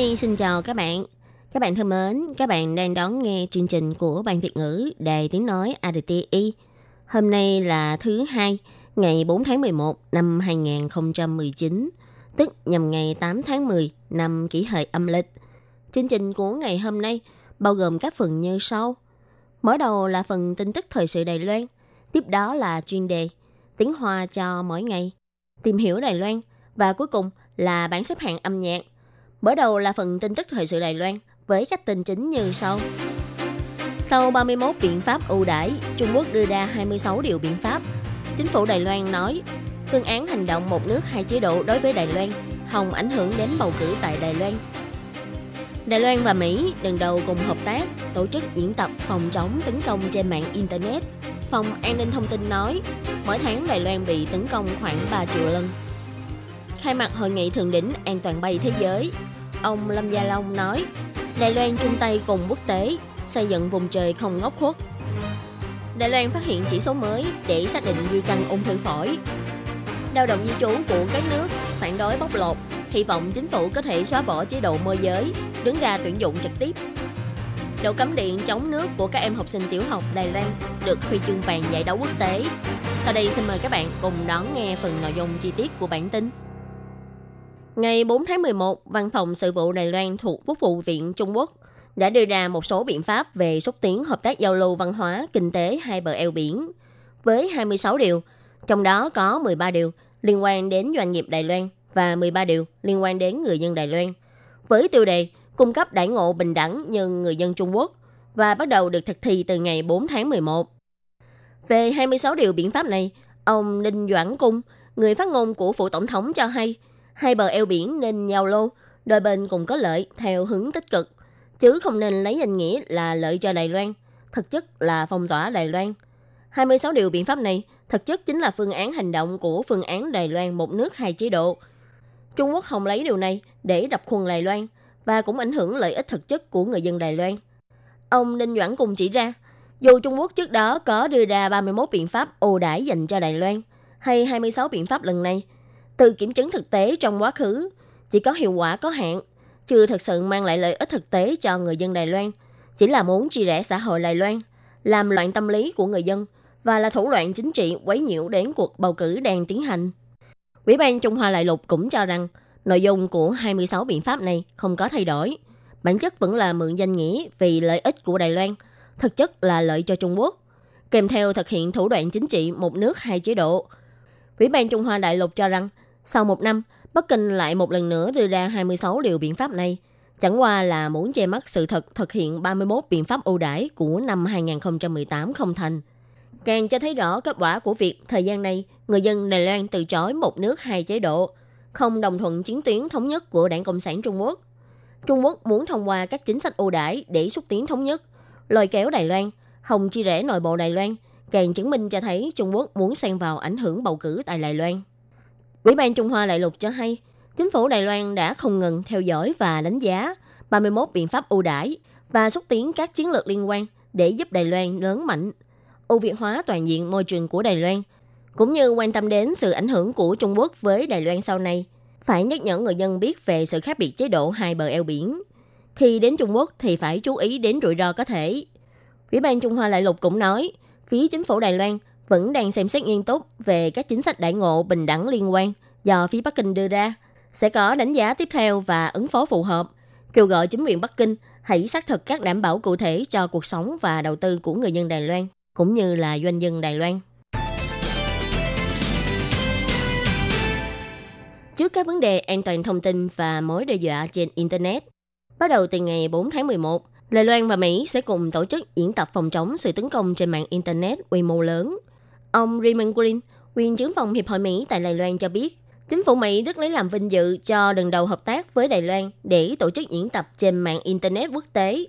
Nhi xin chào các bạn. Các bạn thân mến, các bạn đang đón nghe chương trình của Ban Việt ngữ Đài Tiếng Nói ADTI. Hôm nay là thứ hai, ngày 4 tháng 11 năm 2019, tức nhằm ngày 8 tháng 10 năm kỷ hợi âm lịch. Chương trình của ngày hôm nay bao gồm các phần như sau. Mở đầu là phần tin tức thời sự Đài Loan, tiếp đó là chuyên đề tiếng Hoa cho mỗi ngày, tìm hiểu Đài Loan và cuối cùng là bảng xếp hạng âm nhạc. Mở đầu là phần tin tức thời sự Đài Loan với các tin chính như sau. Sau 31 biện pháp ưu đãi, Trung Quốc đưa ra 26 điều biện pháp. Chính phủ Đài Loan nói, phương án hành động một nước hai chế độ đối với Đài Loan hòng ảnh hưởng đến bầu cử tại Đài Loan. Đài Loan và Mỹ lần đầu cùng hợp tác tổ chức diễn tập phòng chống tấn công trên mạng Internet. Phòng An ninh Thông tin nói, mỗi tháng Đài Loan bị tấn công khoảng 3 triệu lần. Khai mạc Hội nghị Thượng đỉnh An toàn bay thế giới, ông Lâm Gia Long nói, Đài Loan chung tay cùng quốc tế xây dựng vùng trời không ngóc khuất. Đài Loan phát hiện chỉ số mới để xác định di căn ung thư phổi. Lao động di trú của các nước phản đối bóc lột, hy vọng chính phủ có thể xóa bỏ chế độ môi giới, đứng ra tuyển dụng trực tiếp. Độ cấm điện chống nước của các em học sinh tiểu học Đài Loan được huy chương vàng giải đấu quốc tế. Sau đây xin mời các bạn cùng đón nghe phần nội dung chi tiết của bản tin. Ngày 4 tháng 11, Văn phòng Sự vụ Đài Loan thuộc Quốc vụ viện Trung Quốc đã đưa ra một số biện pháp về xúc tiến hợp tác giao lưu văn hóa, kinh tế hai bờ eo biển với 26 điều, trong đó có 13 điều liên quan đến doanh nghiệp Đài Loan và 13 điều liên quan đến người dân Đài Loan. Với tiêu đề cung cấp đãi ngộ bình đẳng như người dân Trung Quốc và bắt đầu được thực thi từ ngày 4 tháng 11. Về 26 điều biện pháp này, ông Ninh Doãn Cung, người phát ngôn của phủ tổng thống cho hay, hai bờ eo biển nên giao lô, đôi bên cùng có lợi theo hướng tích cực, chứ không nên lấy danh nghĩa là lợi cho Đài Loan, thực chất là phong tỏa Đài Loan. 26 điều biện pháp này thực chất chính là phương án hành động của phương án Đài Loan một nước hai chế độ. Trung Quốc không lấy điều này để đập khuôn Đài Loan và cũng ảnh hưởng lợi ích thực chất của người dân Đài Loan. Ông Ninh Doãn cùng chỉ ra, dù Trung Quốc trước đó có đưa ra 31 biện pháp ồ đãi dành cho Đài Loan, hay 26 biện pháp lần này, từ kiểm chứng thực tế trong quá khứ, chỉ có hiệu quả có hạn, chưa thực sự mang lại lợi ích thực tế cho người dân Đài Loan, chỉ là muốn chia rẽ xã hội Đài Loan, làm loạn tâm lý của người dân và là thủ đoạn chính trị quấy nhiễu đến cuộc bầu cử đang tiến hành. Ủy ban Trung Hoa Đại lục cũng cho rằng nội dung của 26 biện pháp này không có thay đổi. Bản chất vẫn là mượn danh nghĩa vì lợi ích của Đài Loan, thực chất là lợi cho Trung Quốc, kèm theo thực hiện thủ đoạn chính trị một nước hai chế độ. Ủy ban Trung Hoa Đại lục cho rằng sau một năm, Bắc Kinh lại một lần nữa đưa ra 26 điều biện pháp này, chẳng qua là muốn che mắt sự thật thực hiện 31 biện pháp ưu đãi của năm 2018 không thành. Càng cho thấy rõ kết quả của việc thời gian này, người dân Đài Loan từ chối một nước hai chế độ, không đồng thuận chiến tuyến thống nhất của Đảng Cộng sản Trung Quốc. Trung Quốc muốn thông qua các chính sách ưu đãi để xúc tiến thống nhất, lôi kéo Đài Loan, hòng chia rẽ nội bộ Đài Loan, càng chứng minh cho thấy Trung Quốc muốn xen vào ảnh hưởng bầu cử tại Đài Loan. Ủy ban Trung Hoa Đại lục cho hay, chính phủ Đài Loan đã không ngừng theo dõi và đánh giá 31 biện pháp ưu đãi và xúc tiến các chiến lược liên quan để giúp Đài Loan lớn mạnh, ưu việt hóa toàn diện môi trường của Đài Loan, cũng như quan tâm đến sự ảnh hưởng của Trung Quốc với Đài Loan sau này. Phải nhắc nhở người dân biết về sự khác biệt chế độ hai bờ eo biển. Khi đến Trung Quốc thì phải chú ý đến rủi ro có thể. Ủy ban Trung Hoa Đại lục cũng nói, phía chính phủ Đài Loan vẫn đang xem xét nghiêm túc về các chính sách đại ngộ bình đẳng liên quan do phía Bắc Kinh đưa ra, sẽ có đánh giá tiếp theo và ứng phó phù hợp, kêu gọi chính quyền Bắc Kinh hãy xác thực các đảm bảo cụ thể cho cuộc sống và đầu tư của người dân Đài Loan, cũng như là doanh nhân Đài Loan. Trước các vấn đề an toàn thông tin và mối đe dọa trên Internet, bắt đầu từ ngày 4 tháng 11, Đài Loan và Mỹ sẽ cùng tổ chức diễn tập phòng chống sự tấn công trên mạng Internet quy mô lớn. Ông Raymond Green, quyền trưởng phòng Hiệp hội Mỹ tại Đài Loan cho biết, Chính phủ Mỹ rất lấy làm vinh dự cho lần đầu hợp tác với Đài Loan để tổ chức diễn tập trên mạng Internet quốc tế,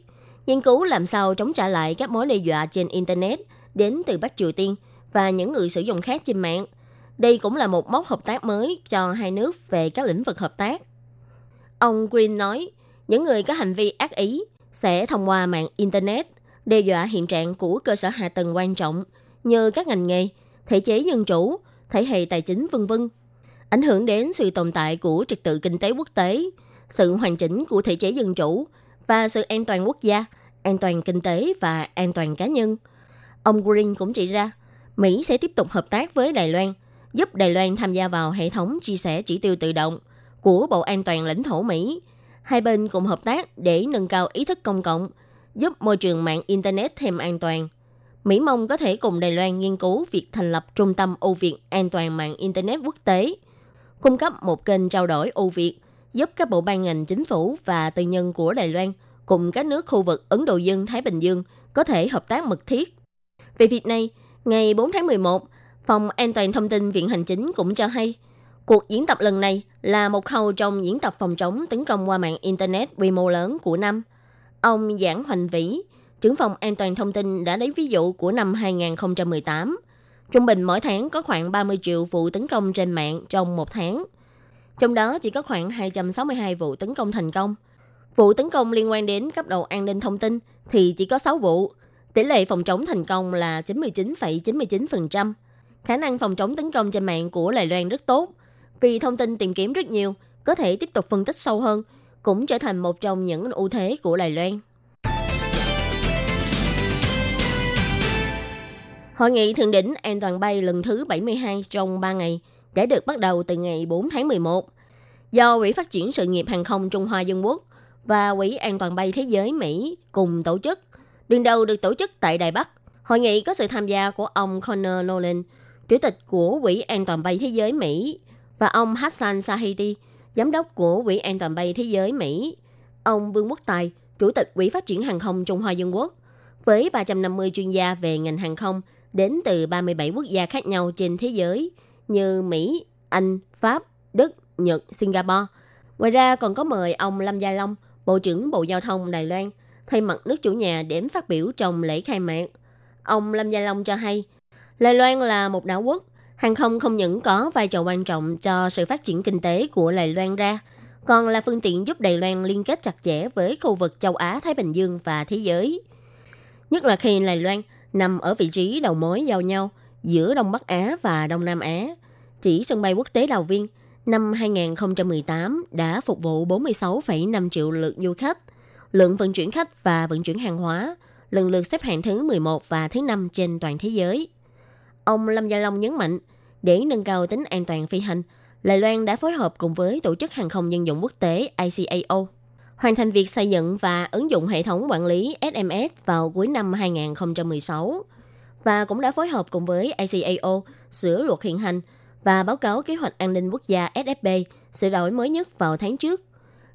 nghiên cứu làm sao chống trả lại các mối đe dọa trên Internet đến từ Bắc Triều Tiên và những người sử dụng khác trên mạng. Đây cũng là một mốc hợp tác mới cho hai nước về các lĩnh vực hợp tác. Ông Green nói, những người có hành vi ác ý sẽ thông qua mạng Internet đe dọa hiện trạng của cơ sở hạ tầng quan trọng như các ngành nghề, thể chế dân chủ, thể hệ tài chính vân vân ảnh hưởng đến sự tồn tại của trật tự kinh tế quốc tế, sự hoàn chỉnh của thể chế dân chủ và sự an toàn quốc gia, an toàn kinh tế và an toàn cá nhân. Ông Green cũng chỉ ra, Mỹ sẽ tiếp tục hợp tác với Đài Loan, giúp Đài Loan tham gia vào hệ thống chia sẻ chỉ tiêu tự động của Bộ An toàn lãnh thổ Mỹ. Hai bên cùng hợp tác để nâng cao ý thức công cộng, giúp môi trường mạng Internet thêm an toàn. Mỹ mong có thể cùng Đài Loan nghiên cứu việc thành lập Trung tâm Âu Việt An toàn mạng Internet quốc tế – cung cấp một kênh trao đổi Âu Việt, giúp các bộ ban ngành chính phủ và tư nhân của Đài Loan cùng các nước khu vực Ấn Độ Dương-Thái Bình Dương có thể hợp tác mật thiết. Về việc này, ngày 4 tháng 11, Phòng An toàn Thông tin Viện Hành Chính cũng cho hay, cuộc diễn tập lần này là một khâu trong diễn tập phòng chống tấn công qua mạng Internet quy mô lớn của năm. Ông Giảng Hoành Vĩ, trưởng phòng an toàn thông tin đã lấy ví dụ của năm 2018 – Trung bình mỗi tháng có khoảng 30 triệu vụ tấn công trên mạng trong một tháng. Trong đó chỉ có khoảng 262 vụ tấn công thành công. Vụ tấn công liên quan đến cấp độ an ninh thông tin thì chỉ có 6 vụ. Tỷ lệ phòng chống thành công là 99,99%. Khả năng phòng chống tấn công trên mạng của Đài Loan rất tốt. Vì thông tin tìm kiếm rất nhiều, có thể tiếp tục phân tích sâu hơn, cũng trở thành một trong những ưu thế của Đài Loan. Hội nghị thượng đỉnh an toàn bay lần thứ 72 trong 3 ngày đã được bắt đầu từ ngày 4 tháng 11 do Quỹ phát triển sự nghiệp hàng không Trung Hoa Dân Quốc và Quỹ an toàn bay thế giới Mỹ cùng tổ chức. Đường đầu được tổ chức tại Đài Bắc. Hội nghị có sự tham gia của ông Connor Nolan, chủ tịch của Quỹ an toàn bay thế giới Mỹ và ông Hassan Sahiti, giám đốc của Quỹ an toàn bay thế giới Mỹ. Ông Vương Quốc Tài, chủ tịch Quỹ phát triển hàng không Trung Hoa Dân Quốc với 350 chuyên gia về ngành hàng không đến từ 37 quốc gia khác nhau trên thế giới như Mỹ, Anh, Pháp, Đức, Nhật, Singapore. Ngoài ra còn có mời ông Lâm Gia Long, Bộ trưởng Bộ Giao thông Đài Loan, thay mặt nước chủ nhà đến phát biểu trong lễ khai mạc. Ông Lâm Gia Long cho hay, Đài Loan là một đảo quốc, hàng không không những có vai trò quan trọng cho sự phát triển kinh tế của Đài Loan ra, còn là phương tiện giúp Đài Loan liên kết chặt chẽ với khu vực châu Á, Thái Bình Dương và thế giới. Nhất là khi Đài Loan nằm ở vị trí đầu mối giao nhau giữa Đông Bắc Á và Đông Nam Á. Chỉ sân bay quốc tế Đào Viên năm 2018 đã phục vụ 46,5 triệu lượt du khách. Lượng vận chuyển khách và vận chuyển hàng hóa lần lượt xếp hạng thứ 11 và thứ 5 trên toàn thế giới. Ông Lâm Gia Long nhấn mạnh, để nâng cao tính an toàn phi hành, Đài Loan đã phối hợp cùng với Tổ chức Hàng không Dân dụng Quốc tế ICAO hoàn thành việc xây dựng và ứng dụng hệ thống quản lý SMS vào cuối năm 2016 và cũng đã phối hợp cùng với ICAO sửa luật hiện hành và báo cáo kế hoạch an ninh quốc gia SFB sửa đổi mới nhất vào tháng trước,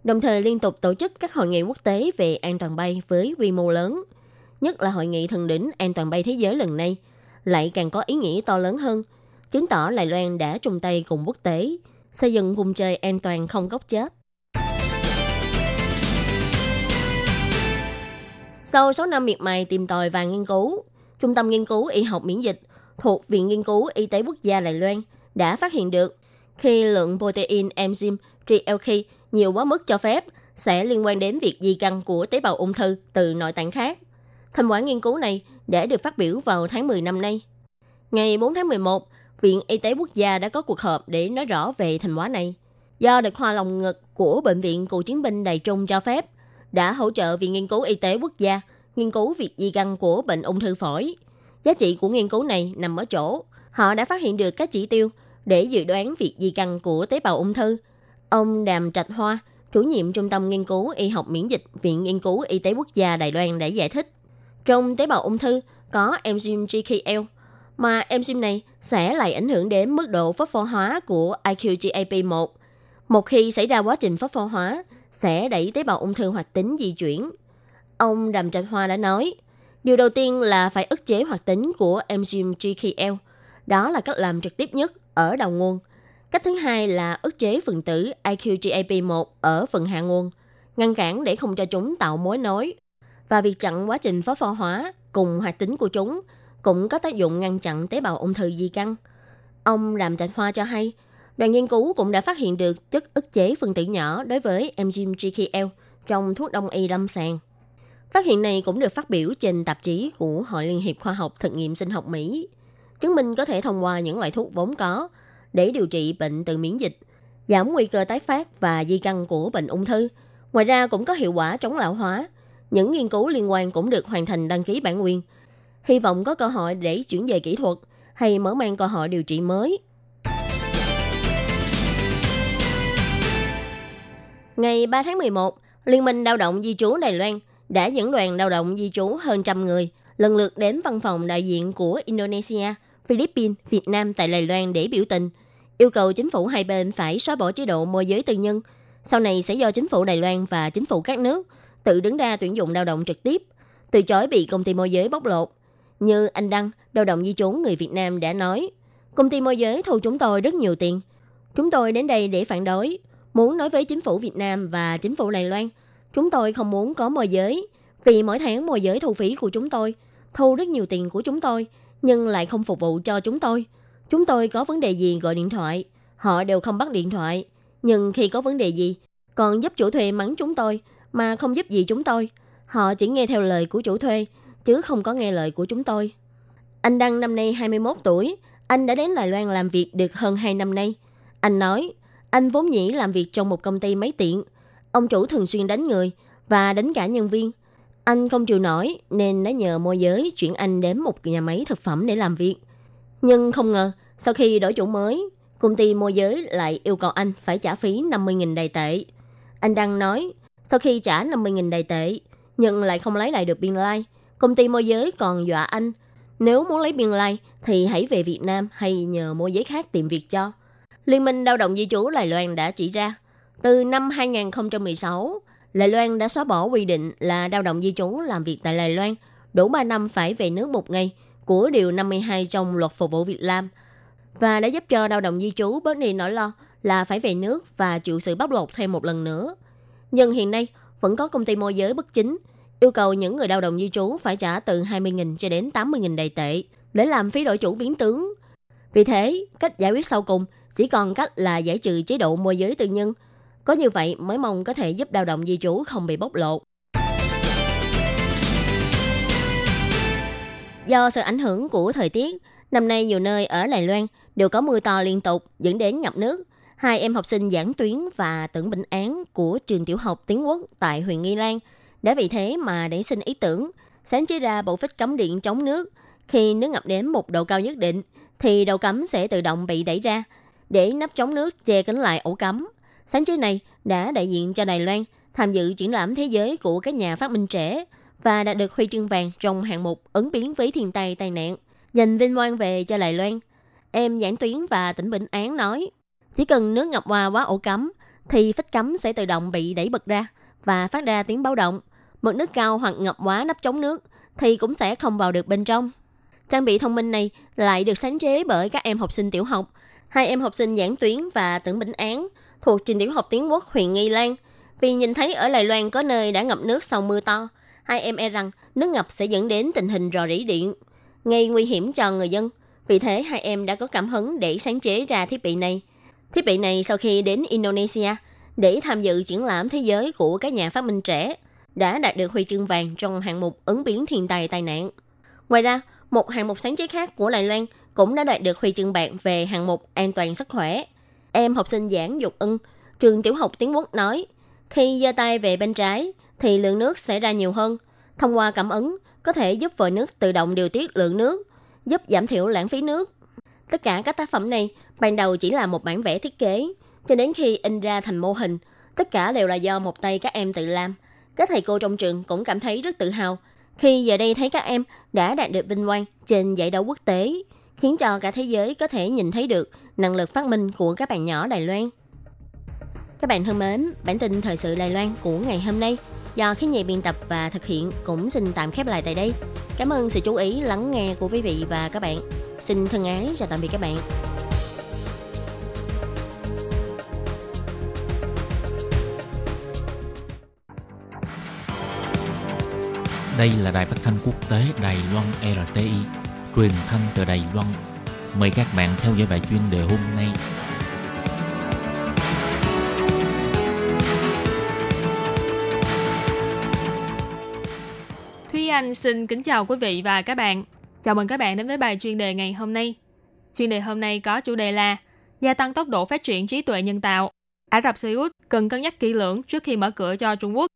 đồng thời liên tục tổ chức các hội nghị quốc tế về an toàn bay với quy mô lớn, nhất là hội nghị thượng đỉnh an toàn bay thế giới lần này, lại càng có ý nghĩa to lớn hơn, chứng tỏ Đài Loan đã chung tay cùng quốc tế xây dựng vùng trời an toàn không góc chết. Sau 6 năm miệt mài tìm tòi và nghiên cứu, Trung tâm Nghiên cứu Y học miễn dịch thuộc Viện Nghiên cứu Y tế Quốc gia Đài Loan đã phát hiện được khi lượng protein enzyme GLK nhiều quá mức cho phép sẽ liên quan đến việc di căn của tế bào ung thư từ nội tạng khác. Thành quả nghiên cứu này đã được phát biểu vào tháng 10 năm nay. Ngày 4 tháng 11, Viện Y tế Quốc gia đã có cuộc họp để nói rõ về thành quả này. Do được khoa lồng ngực của Bệnh viện Cựu chiến binh Đài Trung cho phép, đã hỗ trợ Viện Nghiên cứu Y tế Quốc gia nghiên cứu việc di căn của bệnh ung thư phổi. Giá trị của nghiên cứu này nằm ở chỗ, họ đã phát hiện được các chỉ tiêu để dự đoán việc di căn của tế bào ung thư. Ông Đàm Trạch Hoa, chủ nhiệm Trung tâm Nghiên cứu Y học miễn dịch Viện Nghiên cứu Y tế Quốc gia Đài Loan đã giải thích. Trong tế bào ung thư có enzyme GKL, mà enzyme này sẽ lại ảnh hưởng đến mức độ phosphor hóa của IQGAP1. Một khi xảy ra quá trình phosphor hóa, sẽ đẩy tế bào ung thư hoạt tính di chuyển. Ông Đàm Trạch Hoa đã nói, điều đầu tiên là phải ức chế hoạt tính của enzyme GKL. Đó là cách làm trực tiếp nhất ở đầu nguồn. Cách thứ hai là ức chế phần tử IQGAP1 ở phần hạ nguồn, ngăn cản để không cho chúng tạo mối nối. Và việc chặn quá trình phosphor hóa cùng hoạt tính của chúng cũng có tác dụng ngăn chặn tế bào ung thư di căn. Ông Đàm Trạch Hoa cho hay, đoàn nghiên cứu cũng đã phát hiện được chất ức chế phân tử nhỏ đối với enzyme GKL trong thuốc đông y lâm sàng. Phát hiện này cũng được phát biểu trên tạp chí của Hội Liên hiệp Khoa học Thực nghiệm Sinh học Mỹ, chứng minh có thể thông qua những loại thuốc vốn có để điều trị bệnh tự miễn dịch, giảm nguy cơ tái phát và di căn của bệnh ung thư. Ngoài ra cũng có hiệu quả chống lão hóa. Những nghiên cứu liên quan cũng được hoàn thành đăng ký bản quyền. Hy vọng có cơ hội để chuyển về kỹ thuật hay mở mang cơ hội điều trị mới. Ngày 3 tháng 11, Liên minh Lao động Di trú Đài Loan đã dẫn đoàn lao động di trú hơn trăm người lần lượt đến văn phòng đại diện của Indonesia, Philippines, Việt Nam tại Đài Loan để biểu tình, yêu cầu chính phủ hai bên phải xóa bỏ chế độ môi giới tư nhân. Sau này sẽ do chính phủ Đài Loan và chính phủ các nước tự đứng ra tuyển dụng lao động trực tiếp, từ chối bị công ty môi giới bóc lột. Như anh Đăng, lao động di trú người Việt Nam đã nói, công ty môi giới thu chúng tôi rất nhiều tiền. Chúng tôi đến đây để phản đối, muốn nói với chính phủ Việt Nam và chính phủ Đài Loan – Chúng tôi không muốn có môi giới, vì mỗi tháng môi giới thu phí của chúng tôi, thu rất nhiều tiền của chúng tôi, nhưng lại không phục vụ cho chúng tôi. Chúng tôi có vấn đề gì gọi điện thoại, họ đều không bắt điện thoại. Nhưng khi có vấn đề gì, còn giúp chủ thuê mắng chúng tôi, mà không giúp gì chúng tôi. Họ chỉ nghe theo lời của chủ thuê, chứ không có nghe lời của chúng tôi. Anh Đăng năm nay 21 tuổi, anh đã đến Đài Loan làm việc được hơn 2 năm nay. Anh nói, anh vốn nhĩ làm việc trong một công ty máy tiện, Ông chủ thường xuyên đánh người và đánh cả nhân viên. Anh không chịu nổi nên đã nhờ môi giới chuyển anh đến một nhà máy thực phẩm để làm việc. Nhưng không ngờ, sau khi đổi chủ mới, công ty môi giới lại yêu cầu anh phải trả phí 50.000 đài tệ. Anh đang nói, sau khi trả 50.000 đài tệ, nhưng lại không lấy lại được biên lai, công ty môi giới còn dọa anh, nếu muốn lấy biên lai thì hãy về Việt Nam hay nhờ môi giới khác tìm việc cho. Liên minh lao động di trú Đài Loan đã chỉ ra, từ năm 2016, Đài Loan đã xóa bỏ quy định là lao động di trú làm việc tại Đài Loan đủ 3 năm phải về nước một ngày của Điều 52 trong luật phục vụ Việt Nam và đã giúp cho lao động di trú bớt đi nỗi lo là phải về nước và chịu sự bóc lột thêm một lần nữa. Nhưng hiện nay, vẫn có công ty môi giới bất chính yêu cầu những người lao động di trú phải trả từ 20.000 cho đến 80.000 đầy tệ để làm phí đổi chủ biến tướng. Vì thế, cách giải quyết sau cùng chỉ còn cách là giải trừ chế độ môi giới tư nhân – có như vậy mới mong có thể giúp lao động di trú không bị bóc lột. Do sự ảnh hưởng của thời tiết, năm nay nhiều nơi ở Đài Loan đều có mưa to liên tục dẫn đến ngập nước. Hai em học sinh giảng tuyến và tưởng bệnh án của trường tiểu học Tiến Quốc tại huyện Nghi Lan đã vì thế mà nảy sinh ý tưởng sáng chế ra bộ phích cấm điện chống nước. Khi nước ngập đến một độ cao nhất định, thì đầu cắm sẽ tự động bị đẩy ra để nắp chống nước che kín lại ổ cắm. Sáng chế này đã đại diện cho Đài Loan tham dự triển lãm thế giới của các nhà phát minh trẻ và đã được huy chương vàng trong hạng mục ứng biến với thiên tai tai nạn, dành vinh quang về cho Đài Loan. Em Giảng Tuyến và tỉnh Bình Án nói, chỉ cần nước ngập qua quá ổ cắm, thì phích cắm sẽ tự động bị đẩy bật ra và phát ra tiếng báo động. Mực nước cao hoặc ngập quá nắp chống nước thì cũng sẽ không vào được bên trong. Trang bị thông minh này lại được sáng chế bởi các em học sinh tiểu học. Hai em học sinh Giảng Tuyến và Tưởng Bình Án thuộc trường tiểu học Tiến Quốc huyện Nghi Lan. Vì nhìn thấy ở Đài Loan có nơi đã ngập nước sau mưa to, hai em e rằng nước ngập sẽ dẫn đến tình hình rò rỉ điện, gây nguy hiểm cho người dân. Vì thế hai em đã có cảm hứng để sáng chế ra thiết bị này. Thiết bị này sau khi đến Indonesia để tham dự triển lãm thế giới của các nhà phát minh trẻ, đã đạt được huy chương vàng trong hạng mục ứng biến thiên tai tai nạn. Ngoài ra, một hạng mục sáng chế khác của Đài Loan cũng đã đạt được huy chương bạc về hạng mục an toàn sức khỏe Em học sinh giảng dục ưng, trường tiểu học tiếng Quốc nói, khi giơ tay về bên trái thì lượng nước sẽ ra nhiều hơn. Thông qua cảm ứng, có thể giúp vòi nước tự động điều tiết lượng nước, giúp giảm thiểu lãng phí nước. Tất cả các tác phẩm này ban đầu chỉ là một bản vẽ thiết kế, cho đến khi in ra thành mô hình, tất cả đều là do một tay các em tự làm. Các thầy cô trong trường cũng cảm thấy rất tự hào khi giờ đây thấy các em đã đạt được vinh quang trên giải đấu quốc tế, khiến cho cả thế giới có thể nhìn thấy được năng lực phát minh của các bạn nhỏ Đài Loan. Các bạn thân mến, bản tin thời sự Đài Loan của ngày hôm nay do khí nhị biên tập và thực hiện cũng xin tạm khép lại tại đây. Cảm ơn sự chú ý lắng nghe của quý vị và các bạn. Xin thân ái chào tạm biệt các bạn. Đây là đài phát thanh quốc tế Đài Loan RTI, truyền thanh từ Đài Loan. Mời các bạn theo dõi bài chuyên đề hôm nay. Thúy Anh xin kính chào quý vị và các bạn. Chào mừng các bạn đến với bài chuyên đề ngày hôm nay. Chuyên đề hôm nay có chủ đề là gia tăng tốc độ phát triển trí tuệ nhân tạo. Ả Rập Xê Út cần cân nhắc kỹ lưỡng trước khi mở cửa cho Trung Quốc.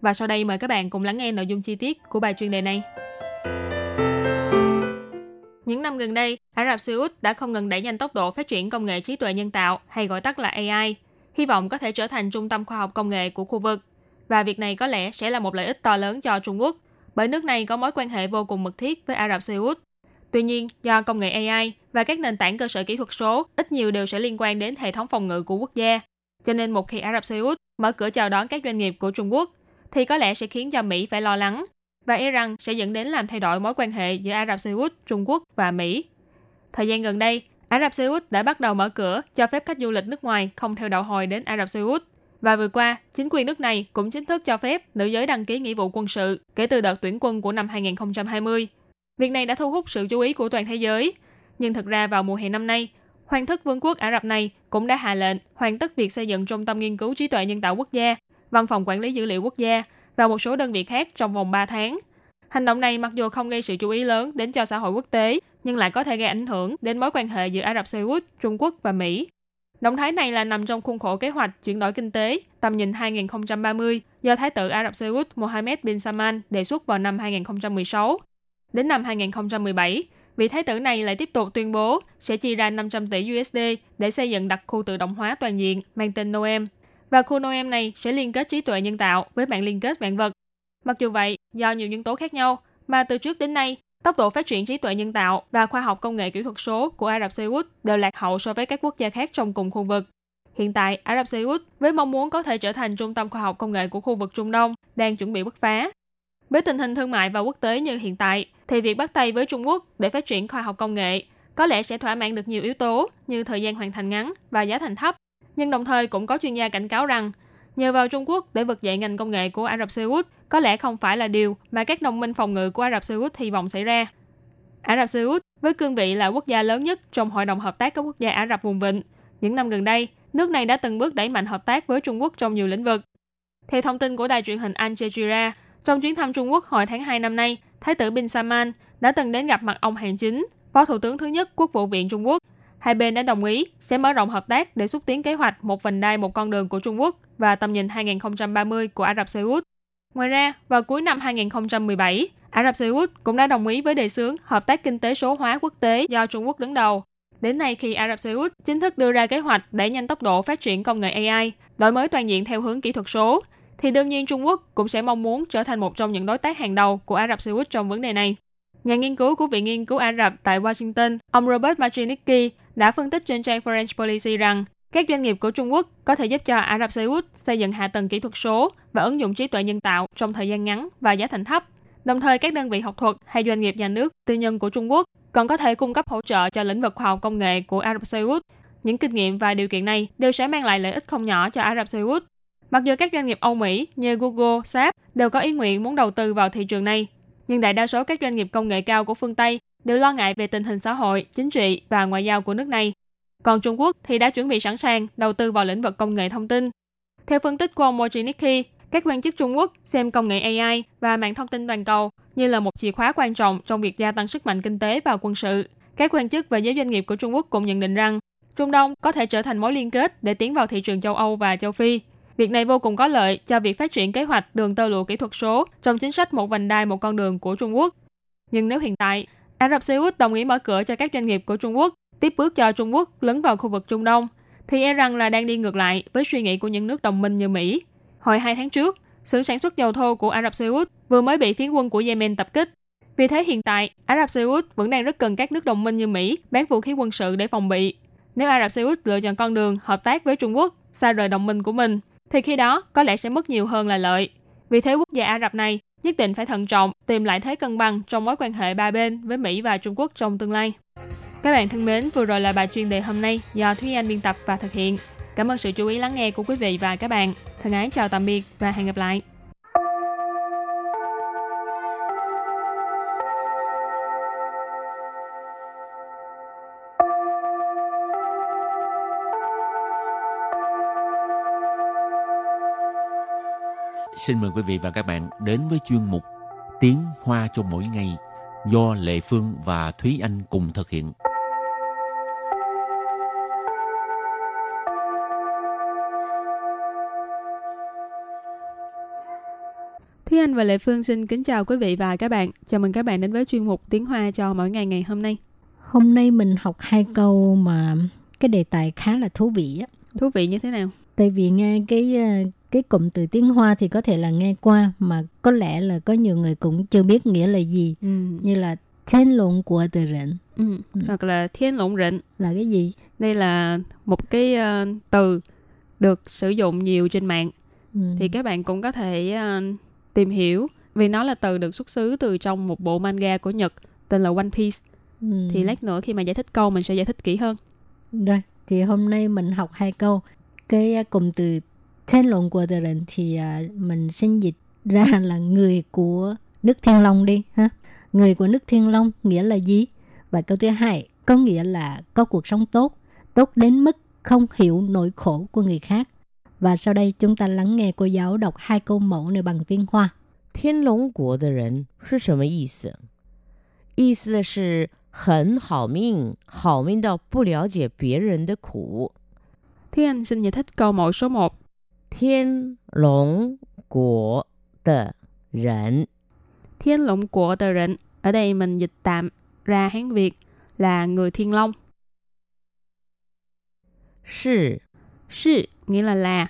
Và sau đây mời các bạn cùng lắng nghe nội dung chi tiết của bài chuyên đề này. Những năm gần đây, Ả Rập Xê Út đã không ngừng đẩy nhanh tốc độ phát triển công nghệ trí tuệ nhân tạo hay gọi tắt là AI, hy vọng có thể trở thành trung tâm khoa học công nghệ của khu vực. Và việc này có lẽ sẽ là một lợi ích to lớn cho Trung Quốc, bởi nước này có mối quan hệ vô cùng mật thiết với Ả Rập Xê Út. Tuy nhiên, do công nghệ AI và các nền tảng cơ sở kỹ thuật số ít nhiều đều sẽ liên quan đến hệ thống phòng ngự của quốc gia, cho nên một khi Ả Rập Xê Út mở cửa chào đón các doanh nghiệp của Trung Quốc, thì có lẽ sẽ khiến cho Mỹ phải lo lắng và e rằng sẽ dẫn đến làm thay đổi mối quan hệ giữa Ả Rập Xê Út, Trung Quốc và Mỹ. Thời gian gần đây, Ả Rập Xê Út đã bắt đầu mở cửa cho phép khách du lịch nước ngoài không theo đạo hồi đến Ả Rập Xê Út. Và vừa qua, chính quyền nước này cũng chính thức cho phép nữ giới đăng ký nghĩa vụ quân sự kể từ đợt tuyển quân của năm 2020. Việc này đã thu hút sự chú ý của toàn thế giới. Nhưng thực ra vào mùa hè năm nay, Hoàng thất Vương quốc Ả Rập này cũng đã hạ lệnh hoàn tất việc xây dựng trung tâm nghiên cứu trí tuệ nhân tạo quốc gia, văn phòng quản lý dữ liệu quốc gia và một số đơn vị khác trong vòng 3 tháng. Hành động này mặc dù không gây sự chú ý lớn đến cho xã hội quốc tế, nhưng lại có thể gây ảnh hưởng đến mối quan hệ giữa Ả Rập Xê Út, Trung Quốc và Mỹ. Động thái này là nằm trong khuôn khổ kế hoạch chuyển đổi kinh tế tầm nhìn 2030 do Thái tử Ả Rập Xê Út Mohammed bin Salman đề xuất vào năm 2016. Đến năm 2017, vị thái tử này lại tiếp tục tuyên bố sẽ chi ra 500 tỷ USD để xây dựng đặc khu tự động hóa toàn diện mang tên Noem. Và khu Noem này sẽ liên kết trí tuệ nhân tạo với mạng liên kết vạn vật. Mặc dù vậy, do nhiều nhân tố khác nhau, mà từ trước đến nay, tốc độ phát triển trí tuệ nhân tạo và khoa học công nghệ kỹ thuật số của Ả Rập Xê Út đều lạc hậu so với các quốc gia khác trong cùng khu vực. Hiện tại, Ả Rập Xê Út với mong muốn có thể trở thành trung tâm khoa học công nghệ của khu vực Trung Đông đang chuẩn bị bứt phá. Với tình hình thương mại và quốc tế như hiện tại, thì việc bắt tay với Trung Quốc để phát triển khoa học công nghệ có lẽ sẽ thỏa mãn được nhiều yếu tố như thời gian hoàn thành ngắn và giá thành thấp. Nhưng đồng thời cũng có chuyên gia cảnh cáo rằng nhờ vào Trung Quốc để vực dậy ngành công nghệ của Ả Rập Xê Út có lẽ không phải là điều mà các đồng minh phòng ngự của Ả Rập Xê Út hy vọng xảy ra. Ả Rập Xê Út với cương vị là quốc gia lớn nhất trong Hội đồng Hợp tác các quốc gia Ả Rập vùng vịnh, những năm gần đây, nước này đã từng bước đẩy mạnh hợp tác với Trung Quốc trong nhiều lĩnh vực. Theo thông tin của đài truyền hình Al Jazeera, trong chuyến thăm Trung Quốc hồi tháng 2 năm nay, Thái tử Bin Salman đã từng đến gặp mặt ông Hàn Chính, Phó Thủ tướng thứ nhất Quốc vụ viện Trung Quốc. Hai bên đã đồng ý sẽ mở rộng hợp tác để xúc tiến kế hoạch một vành đai một con đường của Trung Quốc và tầm nhìn 2030 của Ả Rập Xê Út. Ngoài ra, vào cuối năm 2017, Ả Rập Xê Út cũng đã đồng ý với đề xướng hợp tác kinh tế số hóa quốc tế do Trung Quốc đứng đầu. Đến nay khi Ả Rập Xê Út chính thức đưa ra kế hoạch đẩy nhanh tốc độ phát triển công nghệ AI, đổi mới toàn diện theo hướng kỹ thuật số, thì đương nhiên Trung Quốc cũng sẽ mong muốn trở thành một trong những đối tác hàng đầu của Ả Rập Xê Út trong vấn đề này. Nhà nghiên cứu của Viện Nghiên cứu Ả Rập tại Washington, ông Robert Matrinicki đã phân tích trên trang Foreign Policy rằng các doanh nghiệp của Trung Quốc có thể giúp cho Ả Rập Xê Út xây dựng hạ tầng kỹ thuật số và ứng dụng trí tuệ nhân tạo trong thời gian ngắn và giá thành thấp. Đồng thời, các đơn vị học thuật hay doanh nghiệp nhà nước, tư nhân của Trung Quốc còn có thể cung cấp hỗ trợ cho lĩnh vực khoa học công nghệ của Ả Rập Xê Út. Những kinh nghiệm và điều kiện này đều sẽ mang lại lợi ích không nhỏ cho Ả Rập Xê Út. Mặc dù các doanh nghiệp Âu Mỹ như Google, SAP đều có ý nguyện muốn đầu tư vào thị trường này, nhưng đại đa số các doanh nghiệp công nghệ cao của phương Tây đều lo ngại về tình hình xã hội, chính trị và ngoại giao của nước này. Còn Trung Quốc thì đã chuẩn bị sẵn sàng đầu tư vào lĩnh vực công nghệ thông tin. Theo phân tích của ông Mojinicki, các quan chức Trung Quốc xem công nghệ AI và mạng thông tin toàn cầu như là một chìa khóa quan trọng trong việc gia tăng sức mạnh kinh tế và quân sự. Các quan chức và giới doanh nghiệp của Trung Quốc cũng nhận định rằng Trung Đông có thể trở thành mối liên kết để tiến vào thị trường châu Âu và châu Phi. Việc này vô cùng có lợi cho việc phát triển kế hoạch đường tơ lụa kỹ thuật số trong chính sách một vành đai một con đường của Trung Quốc. Nhưng nếu hiện tại, Ả Rập Xê Út đồng ý mở cửa cho các doanh nghiệp của Trung Quốc, tiếp bước cho Trung Quốc lấn vào khu vực Trung Đông, thì e rằng là đang đi ngược lại với suy nghĩ của những nước đồng minh như Mỹ. Hồi hai tháng trước, xưởng sản xuất dầu thô của Ả Rập Xê Út vừa mới bị phiến quân của Yemen tập kích. Vì thế hiện tại, Ả Rập Xê Út vẫn đang rất cần các nước đồng minh như Mỹ bán vũ khí quân sự để phòng bị. Nếu Ả Rập Xê Út lựa chọn con đường hợp tác với Trung Quốc, xa rời đồng minh của mình, thì khi đó có lẽ sẽ mất nhiều hơn là lợi. Vì thế quốc gia Ả Rập này nhất định phải thận trọng tìm lại thế cân bằng trong mối quan hệ ba bên với Mỹ và Trung Quốc trong tương lai. Các bạn thân mến, vừa rồi là bài chuyên đề hôm nay do Thúy Anh biên tập và thực hiện. Cảm ơn sự chú ý lắng nghe của quý vị và các bạn. Thân ái chào tạm biệt và hẹn gặp lại. Xin mời quý vị và các bạn đến với chuyên mục Tiếng Hoa cho mỗi ngày do Lệ Phương và Thúy Anh cùng thực hiện. Thúy Anh và Lệ Phương xin kính chào quý vị và các bạn. Chào mừng các bạn đến với chuyên mục Tiếng Hoa cho mỗi ngày ngày hôm nay. Hôm nay mình học hai câu mà cái đề tài khá là thú vị á. Thú vị như thế nào? Tại vì nghe cái cái cụm từ tiếng Hoa thì có thể là nghe qua mà có lẽ là có nhiều người cũng chưa biết nghĩa là gì Ừ. như là thiên lộn của từ rịnh Ừ. Hoặc là thiên lộn rịnh. là cái gì? Đây là một cái ờ, từ được sử dụng nhiều trên mạng. Ừ. Thì các bạn cũng có thể ờ, tìm hiểu vì nó là từ được xuất xứ từ trong một bộ manga của Nhật tên là One Piece. Ừ. Thì lát nữa khi mà giải thích câu mình sẽ giải thích kỹ hơn. Rồi, thì hôm nay mình học hai câu. Cái ờ, cụm từ thiên lộn của từ rịnh thì ờ, mình xin dịch ra là người của nước Thiên Long đi ha. Người của nước Thiên Long nghĩa là gì? Và câu thứ hai có nghĩa là có cuộc sống tốt, tốt đến mức không hiểu nỗi khổ của người khác. Và sau đây chúng ta lắng nghe cô giáo đọc hai câu mẫu này bằng tiếng Hoa. 天龙国的人是什么意思？意思是很好命，好命到不了解别人的苦。 Thúy Anh xin giải thích câu mẫu số 1. 天龙国的人 Thiên lũng của tờ rịnh. Ở đây mình dịch tạm ra Hán Việt là người Thiên Long. 是 Sư nghĩa là là.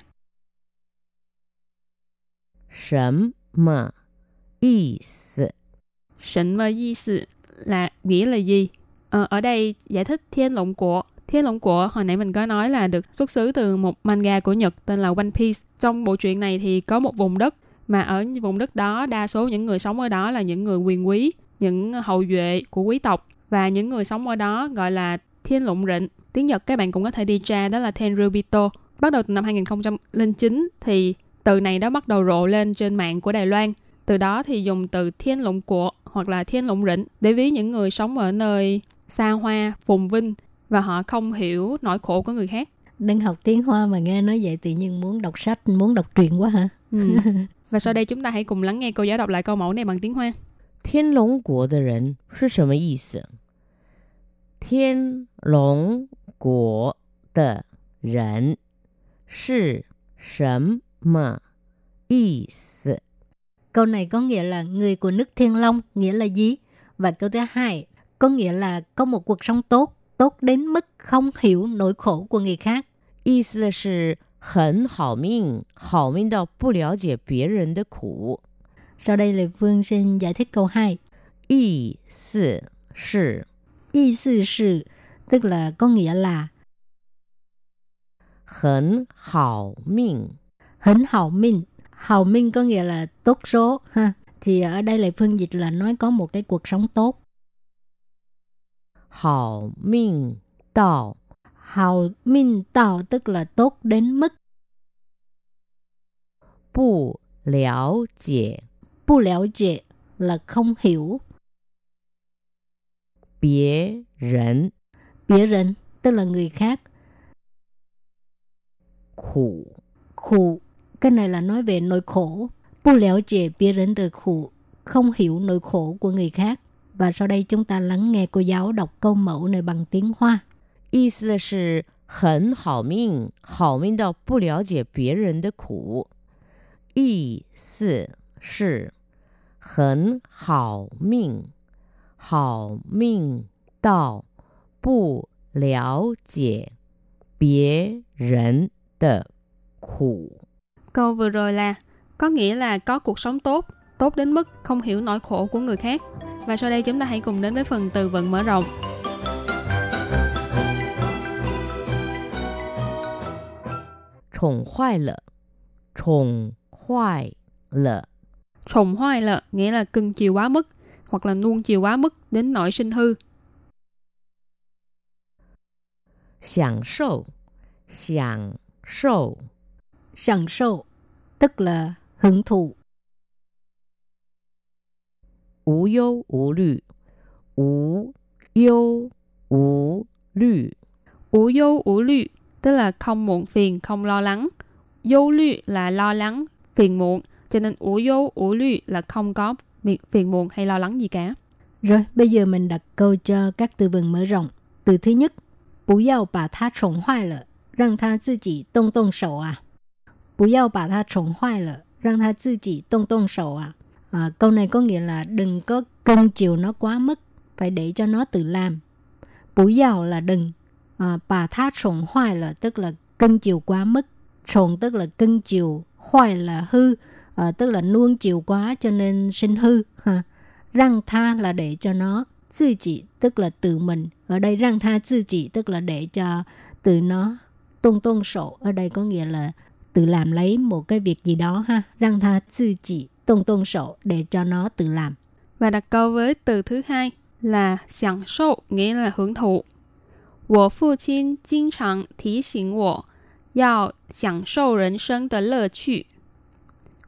什么意思？ Sịnh mơ di sự là nghĩa là gì? Ờ, ở đây giải thích thiên lũng của. Thiên lũng của hồi nãy mình có nói là được xuất xứ từ một manga của Nhật tên là One Piece. Trong bộ truyện này thì có một vùng đất mà ở vùng đất đó đa số những người sống ở đó là những người quyền quý, những hậu duệ của quý tộc và những người sống ở đó gọi là thiên lũng rịnh. Tiếng Nhật các bạn cũng có thể đi tra đó là Tenryubito. Bắt đầu từ năm 2009 thì từ này đó bắt đầu rộ lên trên mạng của Đài Loan. Từ đó thì dùng từ thiên lũng của hoặc là thiên lũng rịnh để ví những người sống ở nơi xa hoa, phồn vinh và họ không hiểu nỗi khổ của người khác. Đang học tiếng Hoa mà nghe nói vậy tự nhiên muốn đọc sách, muốn đọc truyện quá hả? Ừ. và sau đây chúng ta hãy cùng lắng nghe cô giáo đọc lại câu mẫu này bằng tiếng Hoa. 天龙国的人是什么意思？天龙国的人是什么意思？ Câu này có nghĩa là người của nước Thiên Long nghĩa là gì? Và câu thứ hai có nghĩa là có một cuộc sống tốt, tốt đến mức không hiểu nỗi khổ của người khác. 意思是很好命，好命到不了解别人的苦。 Sau đây Lê Phương xin giải thích câu 2. 意思是 Ý sư sự tức là có nghĩa là 很好命， hấn hào minh. Hào minh có nghĩa là tốt số ha. Thì ở đây Lê Phương dịch là nói có một cái cuộc sống tốt. 好命到 Hào minh tạo tức là tốt đến mức 不了解 bu léo dễ là không hiểu. 别人 Bia rịnh tức là người khác. 苦。 khổ cái này là nói về nỗi khổ bu léo dễ bia rỉnh từ khổ không hiểu nỗi khổ của người khác và sau đây chúng ta lắng nghe cô giáo đọc câu mẫu này bằng tiếng Hoa 意思是很好命，好命到不了解别人的苦。意思是很好命，好命到不了解别人的苦。 Câu vừa rồi là có nghĩa là có cuộc sống tốt, tốt đến mức không hiểu nỗi khổ của người khác. Và sau đây chúng ta hãy cùng đến với phần từ vựng mở rộng. Chủng hoài lợ Chủng hoài lợ Chủng hoài lợ nghĩa là cưng chiều quá mức hoặc là nuông chiều quá mức đến nỗi sinh hư. Sảng sâu Sảng sâu Sảng sâu tức là hưởng thụ. 无忧无虑，无忧无虑， Ủ vô ủ lü tức là không muộn phiền, không lo lắng. Vô lü là lo lắng, phiền muộn. Cho nên ủ dấu, ủ lụy là không có việc phiền muộn hay lo lắng gì cả. Rồi, bây giờ mình đặt câu cho các từ vựng mở rộng. Từ thứ nhất, 不要把它宠坏了，让它自己动动手啊！不要把它宠坏了，让它自己动动手啊 ！À, câu này có nghĩa là đừng có cưng chiều nó quá mức, phải để cho nó tự làm. Bú giàu là đừng, à, bà tha sổng hoài là tức là cưng chiều quá mức, sổng tức là cưng chiều, hoài là hư, à, tức là nuông chiều quá cho nên sinh hư. Ha. Răng tha là để cho nó, tự chỉ tức là tự mình. Ở đây răng tha tự chỉ tức là để cho tự nó tôn tôn sổ. Ở đây có nghĩa là tự làm lấy một cái việc gì đó ha. Răng tha tự chỉ tôn tôn sổ để cho nó tự làm. Và đặt câu với từ thứ hai là 享受 nghĩa là hưởng thụ. 我父亲经常提醒我要享受人生的乐趣。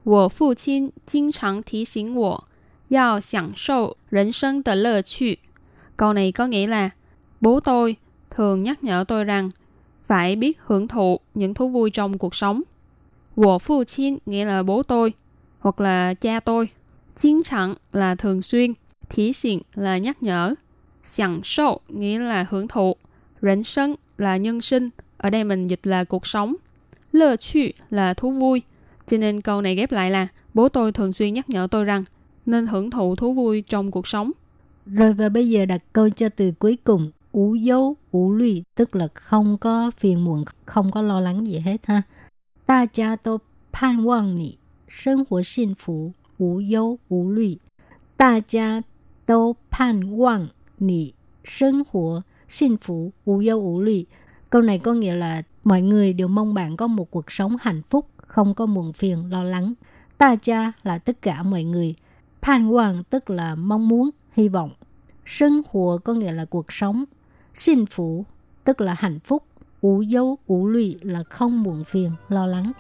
我父亲经常提醒我要享受人生的乐趣. Câu này có nghĩa là bố tôi thường nhắc nhở tôi rằng phải biết hưởng thụ những thú vui trong cuộc sống. 我父亲 nghĩa là bố tôi hoặc là cha tôi. Chiến trạng là thường xuyên, thí xịn là nhắc nhở, sẵn sâu nghĩa là hưởng thụ, rảnh sân là nhân sinh, ở đây mình dịch là cuộc sống, lơ trụ là thú vui. Cho nên câu này ghép lại là bố tôi thường xuyên nhắc nhở tôi rằng nên hưởng thụ thú vui trong cuộc sống. Rồi và bây giờ đặt câu cho từ cuối cùng, ú dấu, ú lụy, tức là không có phiền muộn, không có lo lắng gì hết ha. Ta cha tôi pan vọng nị, 生活幸福，无忧无虑。大家都盼望你生活幸福，无忧无虑. Câu này có nghĩa là mọi người đều mong bạn có một cuộc sống hạnh phúc, không có muộn phiền, lo lắng. Ta cha là tất cả mọi người. Pan hoàng tức là mong muốn, hy vọng. Sinh hoạt có nghĩa là cuộc sống.幸福tức là hạnh phúc. Ủ dấu, ủ lụy là không muộn phiền, lo lắng.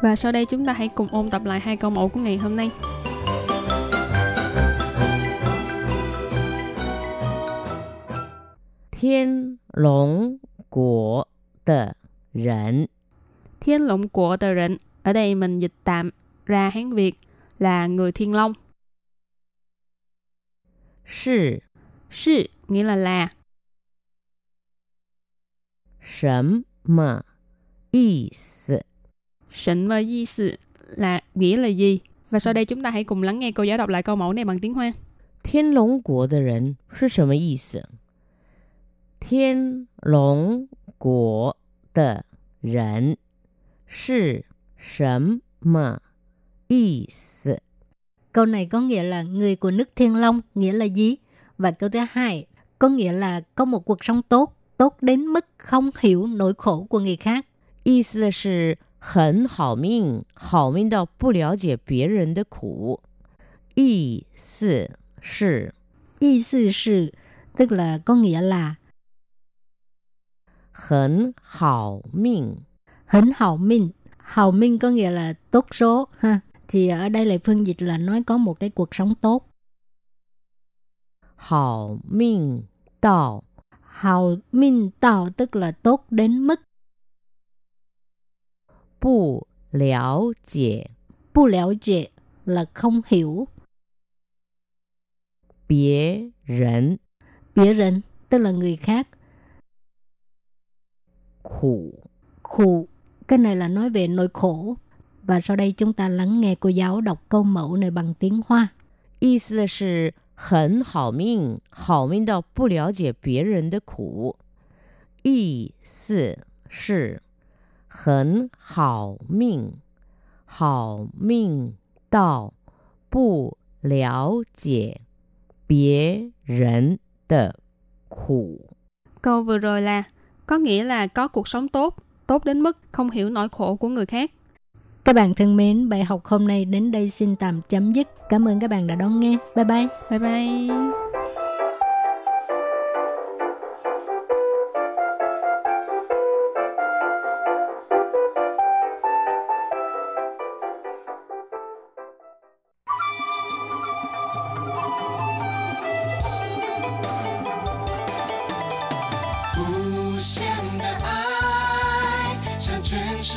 Và sau đây chúng ta hãy cùng ôn tập lại hai câu mẫu của ngày hôm nay. Thiên Long Quốc de Rẫn Thiên Long Quốc de Rẫn Ở đây mình dịch tạm ra Hán Việt là người Thiên Long. Sì Sì nghĩa là là. Sấm mà ý 思？ Sịnh và di sự là nghĩa là gì? Và sau đây chúng ta hãy cùng lắng nghe cô giáo đọc lại câu mẫu này bằng tiếng Hoa. 天龙国的人是什么意思？天龙国的人是什么意思？ Câu này có nghĩa là người của nước Thiên Long nghĩa là gì? Và câu thứ hai có nghĩa là có một cuộc sống tốt, tốt đến mức không hiểu nỗi khổ của người khác. 意思是 很好命，好命到不了解别人的苦。意思是 Y sư sự tức là có nghĩa là 很好命， hỉnh hậu minh. Hậu minh có nghĩa là tốt số ha. Thì ở đây lại phương dịch là nói có một cái cuộc sống tốt. 好命到 Hậu minh tạo tức là tốt đến mức 不了解 bu lẻo dệ là không hiểu. 别人 Bịa rịnh tức là người khác. 苦。 Khổ, cái này là nói về nỗi khổ. Và sau đây chúng ta lắng nghe cô giáo đọc câu mẫu này bằng tiếng Hoa. 意思是很好命，好命到不了解别人的苦。意思是 很好命，好命到不了解别人的苦。 Câu vừa rồi là có nghĩa là có cuộc sống tốt, tốt đến mức không hiểu nỗi khổ của người khác. Các bạn thân mến, bài học hôm nay đến đây xin tạm chấm dứt. Cảm ơn các bạn đã đón nghe. Bye bye. Bye bye.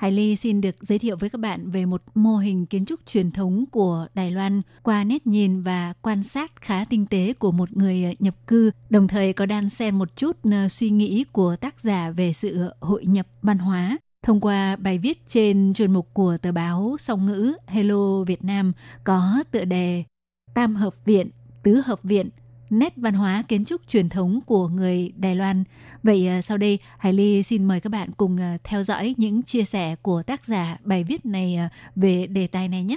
Hải Ly xin được giới thiệu với các bạn về một mô hình kiến trúc truyền thống của Đài Loan qua nét nhìn và quan sát khá tinh tế của một người ờ, nhập cư, đồng thời có đan xen một chút ờ, suy nghĩ của tác giả về sự hội nhập văn hóa. Thông qua bài viết trên chuyên mục của tờ báo song ngữ Hello Việt Nam có tựa đề Tam hợp viện, tứ hợp viện, nét văn hóa kiến trúc truyền thống của người Đài Loan. Vậy à, sau đây, Hải Ly xin mời các bạn cùng à, theo dõi những chia sẻ của tác giả bài viết này à, về đề tài này nhé.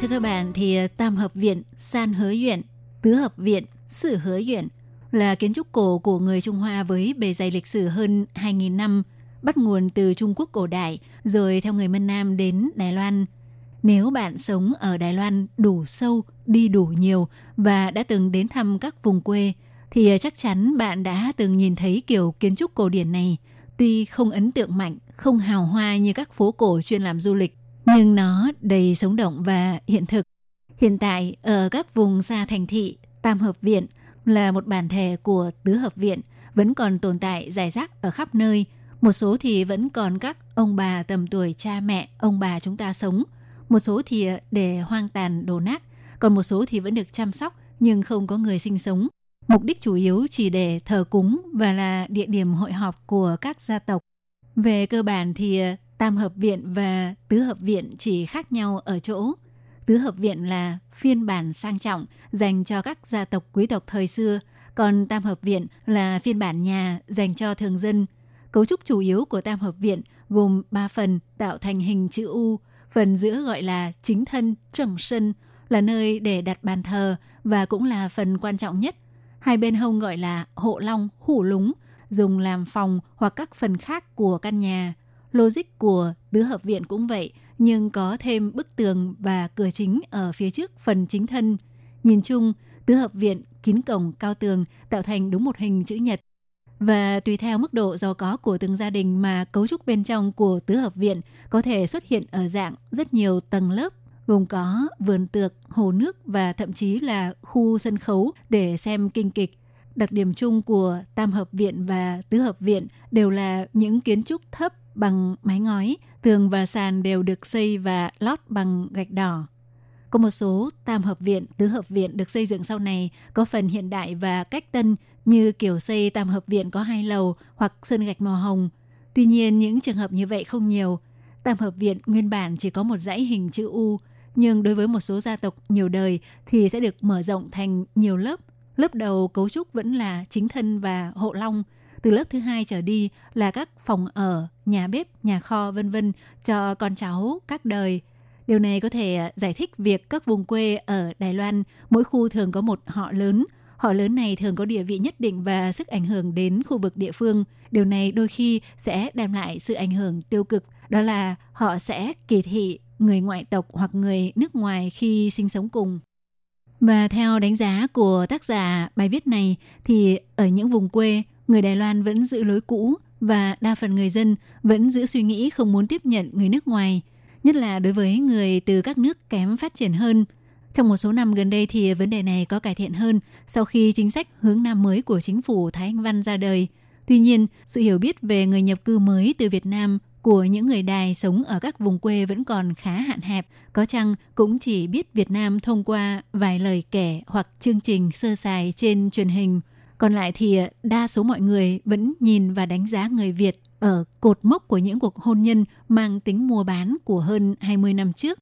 Thưa các bạn, thì Tam Hợp Viện, San Hứa Viện, Tứ Hợp Viện, Sử Hứa Viện – là kiến trúc cổ của người Trung Hoa với bề dày lịch sử hơn 2.000 năm, bắt nguồn từ Trung Quốc cổ đại, rồi theo người Mân Nam đến Đài Loan. Nếu bạn sống ở Đài Loan đủ sâu, đi đủ nhiều và đã từng đến thăm các vùng quê, thì chắc chắn bạn đã từng nhìn thấy kiểu kiến trúc cổ điển này. Tuy không ấn tượng mạnh, không hào hoa như các phố cổ chuyên làm du lịch, nhưng nó đầy sống động và hiện thực. Hiện tại, ở các vùng xa thành thị, Tam Hợp Viện – là một bản thể của tứ hợp viện vẫn còn tồn tại dài rác ở khắp nơi. Một số thì vẫn còn các ông bà tầm tuổi cha mẹ, ông bà chúng ta sống. Một số thì để hoang tàn đổ nát, còn một số thì vẫn được chăm sóc nhưng không có người sinh sống. Mục đích chủ yếu chỉ để thờ cúng và là địa điểm hội họp của các gia tộc. Về cơ bản thì tam hợp viện và tứ hợp viện chỉ khác nhau ở chỗ Tứ hợp viện là phiên bản sang trọng dành cho các gia tộc quý tộc thời xưa, còn tam hợp viện là phiên bản nhà dành cho thường dân. Cấu trúc chủ yếu của tam hợp viện gồm 3 phần tạo thành hình chữ U, phần giữa gọi là chính thân, trần sân, là nơi để đặt bàn thờ và cũng là phần quan trọng nhất. Hai bên hông gọi là hộ long, hủ lúng, dùng làm phòng hoặc các phần khác của căn nhà. Logic của tứ hợp viện cũng vậy, nhưng có thêm bức tường và cửa chính ở phía trước phần chính thân. Nhìn chung, tứ hợp viện kín cổng cao tường tạo thành đúng một hình chữ nhật. Và tùy theo mức độ giàu có của từng gia đình mà cấu trúc bên trong của tứ hợp viện có thể xuất hiện ở dạng rất nhiều tầng lớp gồm có vườn tược, hồ nước và thậm chí là khu sân khấu để xem kinh kịch. Đặc điểm chung của tam hợp viện và tứ hợp viện đều là những kiến trúc thấp bằng mái ngói, tường và sàn đều được xây và lót bằng gạch đỏ. Có một số tam hợp viện, tứ hợp viện được xây dựng sau này có phần hiện đại và cách tân như kiểu xây tam hợp viện có hai lầu hoặc sơn gạch màu hồng. Tuy nhiên những trường hợp như vậy không nhiều. Tam hợp viện nguyên bản chỉ có một dãy hình chữ U, nhưng đối với một số gia tộc nhiều đời thì sẽ được mở rộng thành nhiều lớp. Lớp đầu cấu trúc vẫn là chính thân và hộ long – từ lớp thứ hai trở đi là các phòng ở, nhà bếp, nhà kho vân vân cho con cháu các đời. Điều này có thể à, giải thích việc các vùng quê ở Đài Loan mỗi khu thường có một họ lớn. Họ lớn này thường có địa vị nhất định và sức ảnh hưởng đến khu vực địa phương. Điều này đôi khi sẽ đem lại sự ảnh hưởng tiêu cực, đó là họ sẽ kỳ thị người ngoại tộc hoặc người nước ngoài khi sinh sống cùng. Và theo đánh giá của tác giả bài viết này thì ở những vùng quê, người Đài Loan vẫn giữ lối cũ và đa phần người dân vẫn giữ suy nghĩ không muốn tiếp nhận người nước ngoài, nhất là đối với người từ các nước kém phát triển hơn. Trong một số năm gần đây thì vấn đề này có cải thiện hơn sau khi chính sách hướng Nam mới của chính phủ Thái Anh Văn ra đời. Tuy nhiên, sự hiểu biết về người nhập cư mới từ Việt Nam của những người Đài sống ở các vùng quê vẫn còn khá hạn hẹp, có chăng cũng chỉ biết Việt Nam thông qua vài lời kể hoặc chương trình sơ sài trên truyền hình còn lại thì ờ, đa số mọi người vẫn nhìn và đánh giá người Việt ở cột mốc của những cuộc hôn nhân mang tính mua bán của hơn 20 năm trước.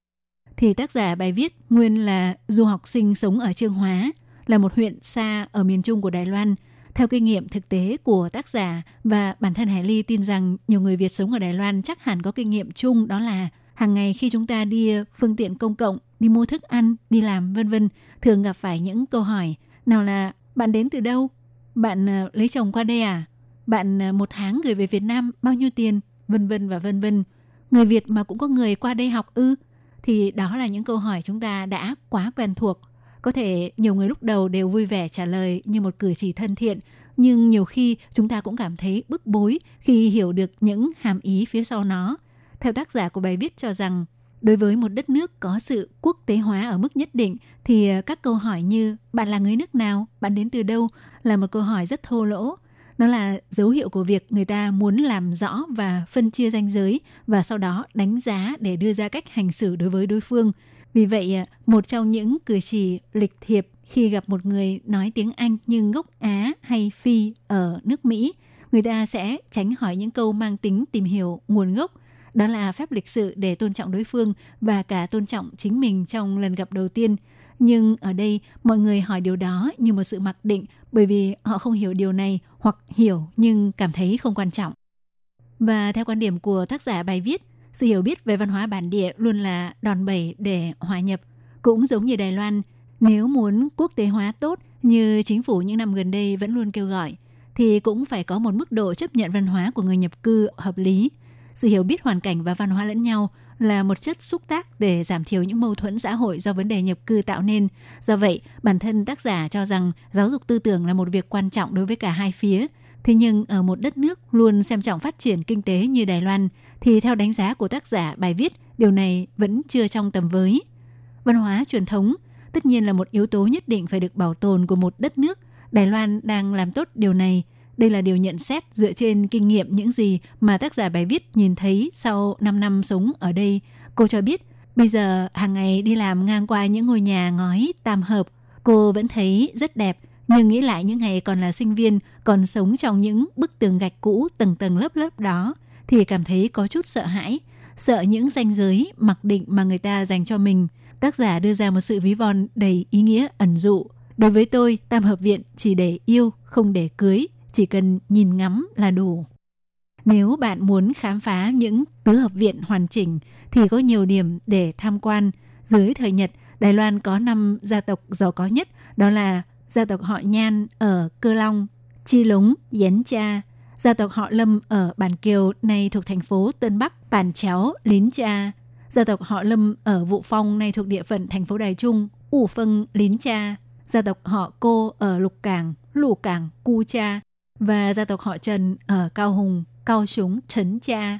Thì tác giả bài viết nguyên là du học sinh sống ở Trương Hóa, là một huyện xa ở miền trung của Đài Loan. Theo kinh nghiệm thực tế của tác giả và bản thân Hải Ly tin rằng nhiều người Việt sống ở Đài Loan chắc hẳn có kinh nghiệm chung đó là hàng ngày khi chúng ta đi ờ, phương tiện công cộng, đi mua thức ăn, đi làm vân vân, thường gặp phải những câu hỏi nào là bạn đến từ đâu? Bạn ờ, lấy chồng qua đây à? Bạn ờ, một tháng gửi về Việt Nam bao nhiêu tiền? Vân vân và vân vân. Người Việt mà cũng có người qua đây học ư? Thì đó là những câu hỏi chúng ta đã quá quen thuộc. Có thể nhiều người lúc đầu đều vui vẻ trả lời như một cử chỉ thân thiện, nhưng nhiều khi chúng ta cũng cảm thấy bức bối khi hiểu được những hàm ý phía sau nó. Theo tác giả của bài viết cho rằng đối với một đất nước có sự quốc tế hóa ở mức nhất định thì ờ, các câu hỏi như bạn là người nước nào, bạn đến từ đâu là một câu hỏi rất thô lỗ. Nó là dấu hiệu của việc người ta muốn làm rõ và phân chia ranh giới và sau đó đánh giá để đưa ra cách hành xử đối với đối phương. Vì vậy, ờ, một trong những cử chỉ lịch thiệp khi gặp một người nói tiếng Anh nhưng gốc Á hay Phi ở nước Mỹ, người ta sẽ tránh hỏi những câu mang tính tìm hiểu nguồn gốc – đó là phép lịch sự để tôn trọng đối phương và cả tôn trọng chính mình trong lần gặp đầu tiên. Nhưng ở đây, mọi người hỏi điều đó như một sự mặc định bởi vì họ không hiểu điều này hoặc hiểu nhưng cảm thấy không quan trọng. Và theo quan điểm của tác giả bài viết, sự hiểu biết về văn hóa bản địa luôn là đòn bẩy để hòa nhập. Cũng giống như Đài Loan, nếu muốn quốc tế hóa tốt như chính phủ những năm gần đây vẫn luôn kêu gọi, thì cũng phải có một mức độ chấp nhận văn hóa của người nhập cư hợp lý – sự hiểu biết hoàn cảnh và văn hóa lẫn nhau là một chất xúc tác để giảm thiểu những mâu thuẫn xã hội do vấn đề nhập cư tạo nên. Do vậy, bản thân tác giả cho rằng giáo dục tư tưởng là một việc quan trọng đối với cả hai phía. Thế nhưng ở một đất nước luôn xem trọng phát triển kinh tế như Đài Loan, thì theo đánh giá của tác giả bài viết, điều này vẫn chưa trong tầm với. Văn hóa truyền thống tất nhiên là một yếu tố nhất định phải được bảo tồn của một đất nước. Đài Loan đang làm tốt điều này – đây là điều nhận xét dựa trên kinh nghiệm những gì mà tác giả bài viết nhìn thấy sau 5 năm sống ở đây. Cô cho biết, bây giờ hàng ngày đi làm ngang qua những ngôi nhà ngói tam hợp, cô vẫn thấy rất đẹp. Nhưng nghĩ lại những ngày còn là sinh viên, còn sống trong những bức tường gạch cũ tầng tầng lớp lớp đó, thì cảm thấy có chút sợ hãi. Sợ những ranh giới, mặc định mà người ta dành cho mình. Tác giả đưa ra một sự ví von đầy ý nghĩa ẩn dụ. Đối với tôi, tam hợp viện chỉ để yêu, không để cưới, chỉ cần nhìn ngắm là đủ. Nếu bạn muốn khám phá những tứ hợp viện hoàn chỉnh thì có nhiều điểm để tham quan. Dưới thời Nhật, Đài Loan có 5 gia tộc giàu có nhất, đó là gia tộc họ Nhan ở Cơ Long, Chi Lúng, Yến Cha, gia tộc họ Lâm ở Bản Kiều nay thuộc thành phố Tân Bắc, Bản Chéo, Lín Cha, gia tộc họ Lâm ở Vụ Phong nay thuộc địa phận thành phố Đài Trung, U Phân, Lín Cha, gia tộc họ Cô ở Lục Cảng, Lù Cảng, Cu Cha, và gia tộc họ Trần ở Cao Hùng, Cao Súng, Trấn Cha.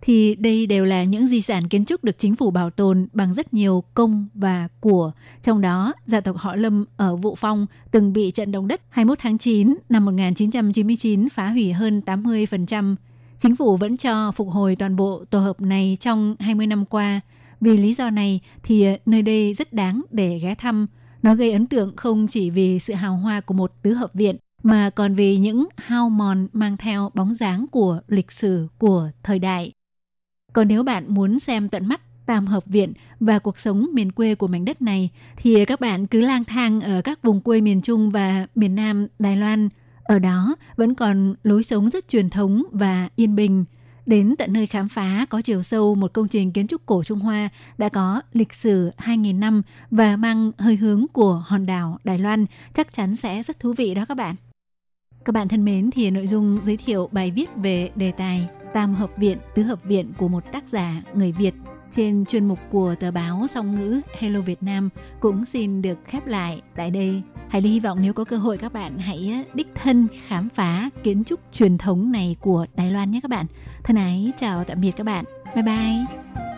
Thì đây đều là những di sản kiến trúc được chính phủ bảo tồn bằng rất nhiều công và của. Trong đó, gia tộc họ Lâm ở Vụ Phong từng bị trận động đất 21 tháng 9 năm 1999 phá hủy hơn 80%. Chính phủ vẫn cho phục hồi toàn bộ tổ hợp này trong 20 năm qua. Vì lý do này thì nơi đây rất đáng để ghé thăm. Nó gây ấn tượng không chỉ vì sự hào hoa của một tứ hợp viện mà còn vì những hao mòn mang theo bóng dáng của lịch sử của thời đại. Còn nếu bạn muốn xem tận mắt tam hợp viện và cuộc sống miền quê của mảnh đất này, thì các bạn cứ lang thang ở các vùng quê miền Trung và miền Nam Đài Loan. Ở đó vẫn còn lối sống rất truyền thống và yên bình. Đến tận nơi khám phá có chiều sâu một công trình kiến trúc cổ Trung Hoa đã có lịch sử 2.000 năm và mang hơi hướng của hòn đảo Đài Loan, chắc chắn sẽ rất thú vị đó các bạn. Các bạn thân mến, thì nội dung giới thiệu bài viết về đề tài Tam hợp viện, tứ hợp viện của một tác giả người Việt trên chuyên mục của tờ báo song ngữ Hello Việt Nam cũng xin được khép lại tại đây. Hãy hy vọng nếu có cơ hội các bạn hãy ờ, đích thân khám phá kiến trúc truyền thống này của Đài Loan nhé các bạn. Thân ái chào tạm biệt các bạn. Bye bye.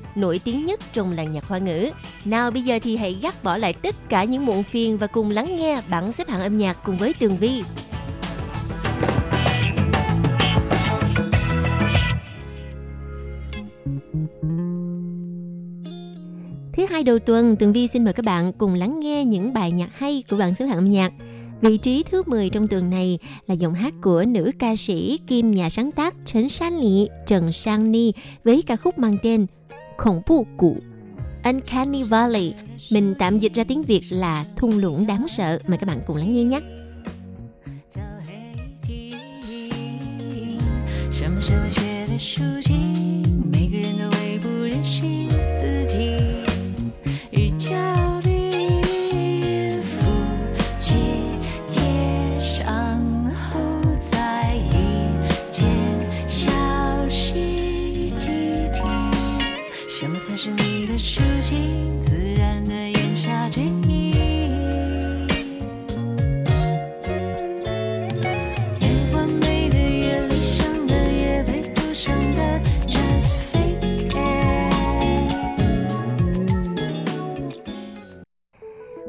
nổi tiếng nhất trong làng nhạc hoa ngữ. Nào bây giờ thì hãy gác bỏ lại tất cả những muộn phiền và cùng lắng nghe bảng xếp hạng âm nhạc cùng với Tường Vi. Thứ hai đầu tuần, Tường Vi xin mời các bạn cùng lắng nghe những bài nhạc hay của bảng xếp hạng âm nhạc. Vị trí thứ 10 trong tuần này là giọng hát của nữ ca sĩ kim nhà sáng tác Trần San Lý, Trần Sang Ni với ca khúc mang tên Khủng bố cụ Uncanny Valley. Mình tạm dịch ra tiếng Việt là thung lũng đáng sợ. Mời các bạn cùng lắng nghe nhé. 什么是文学的书籍？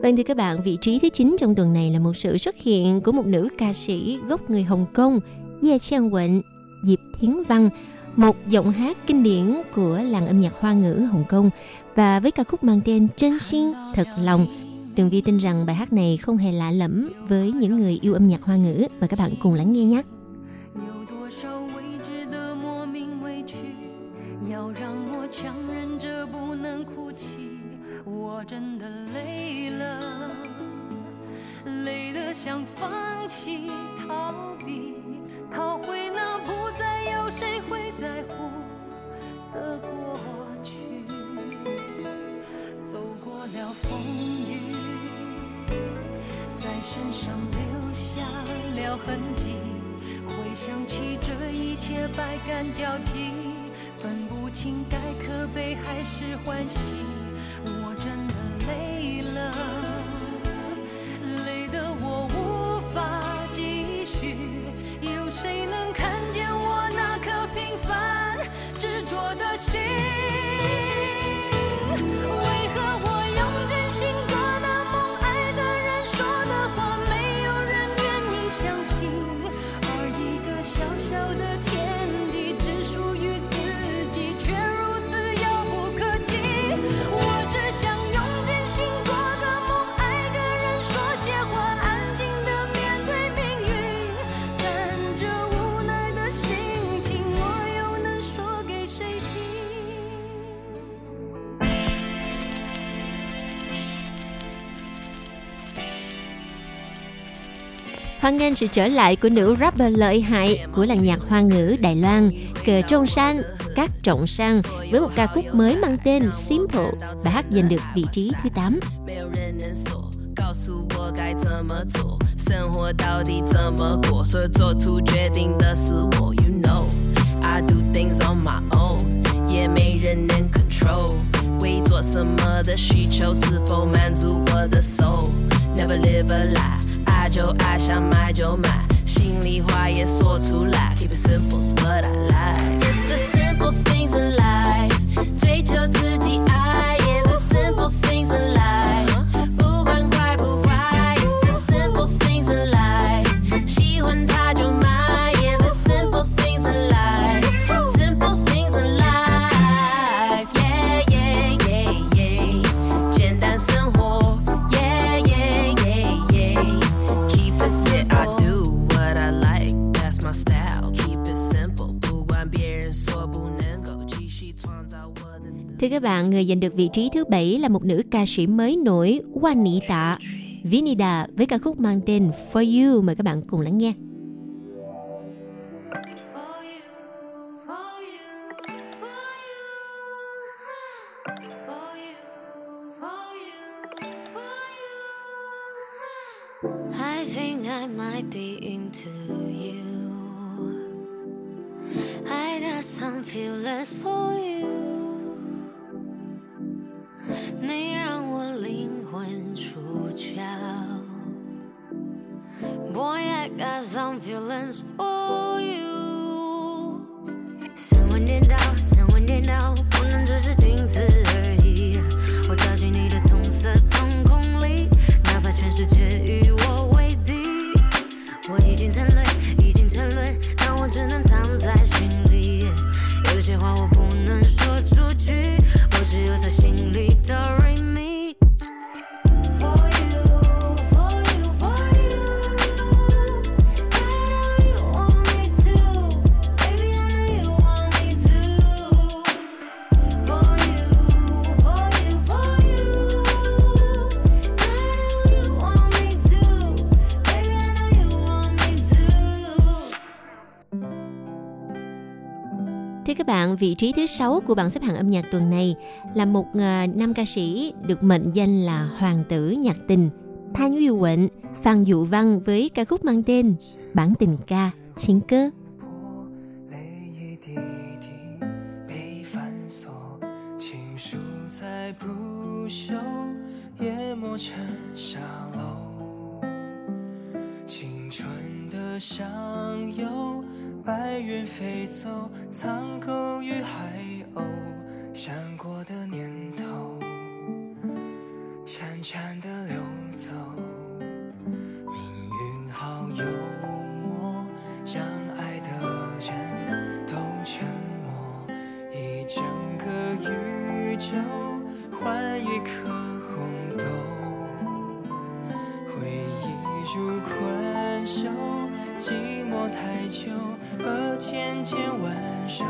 Vâng thưa các bạn, vị trí thứ 9 trong tuần này là một sự xuất hiện của một nữ ca sĩ gốc người Hồng Kông, Ye Chiang Wen, Diệp Thiến Văn, một giọng hát kinh điển của làng âm nhạc hoa ngữ Hồng Kông và với ca khúc mang tên Chân Xin Thật Lòng. Tường Vi tin rằng bài hát này không hề lạ lẫm với những người yêu âm nhạc hoa ngữ và các bạn cùng lắng nghe nhé. 的过去。走过了风雨，在身上留下了痕迹。回想起这一切，百感交集，分不清该可悲还是欢喜。我真的累了，累得我无法继续。有谁能心？Hoan nghênh sự trở lại của nữ rapper lợi hại của làng nhạc hoa ngữ Đài Loan, Cờ Trong San, Các Trọng Sang với một ca khúc mới mang tên Simple. Bài hát giành được vị trí thứ 8. 没有人能说，告诉我该怎么做，生活到底怎么过，所有做出决定的是我。You know I do things on my own，也没人能 control。为做什么的需求是否满足我的 soul？Never live a lie，爱 就爱，想买就买，心里话也说出来。Keep it simple is what I like。Các bạn, người giành được vị trí thứ bảy là một nữ ca sĩ mới nổi Juanita Vinida với ca khúc mang tên For You. Mời các bạn cùng lắng nghe. I think I might be into you. I got some feelings for you. 你让我灵魂出窍。Boy, I got some feelings for you. 三万点到，三万点到，不能只是君子而已。các bạn, vị trí thứ sáu của bảng xếp hạng âm nhạc tuần này là một ờ, nam ca sĩ được mệnh danh là hoàng tử nhạc tình Thanh Uy Quận, Phan Dụ Văn với ca khúc mang tên Bản tình ca Chiến cơ. 泪一滴滴被反锁，情书再不朽，淹没成沙漏。青春的上游， 白云飞走，苍狗与海鸥，闪过的念头，潺潺的流间挽手，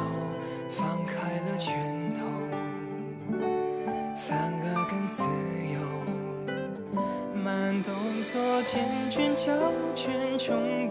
放开了拳头，反而更自由。慢动作，缱绻胶卷，重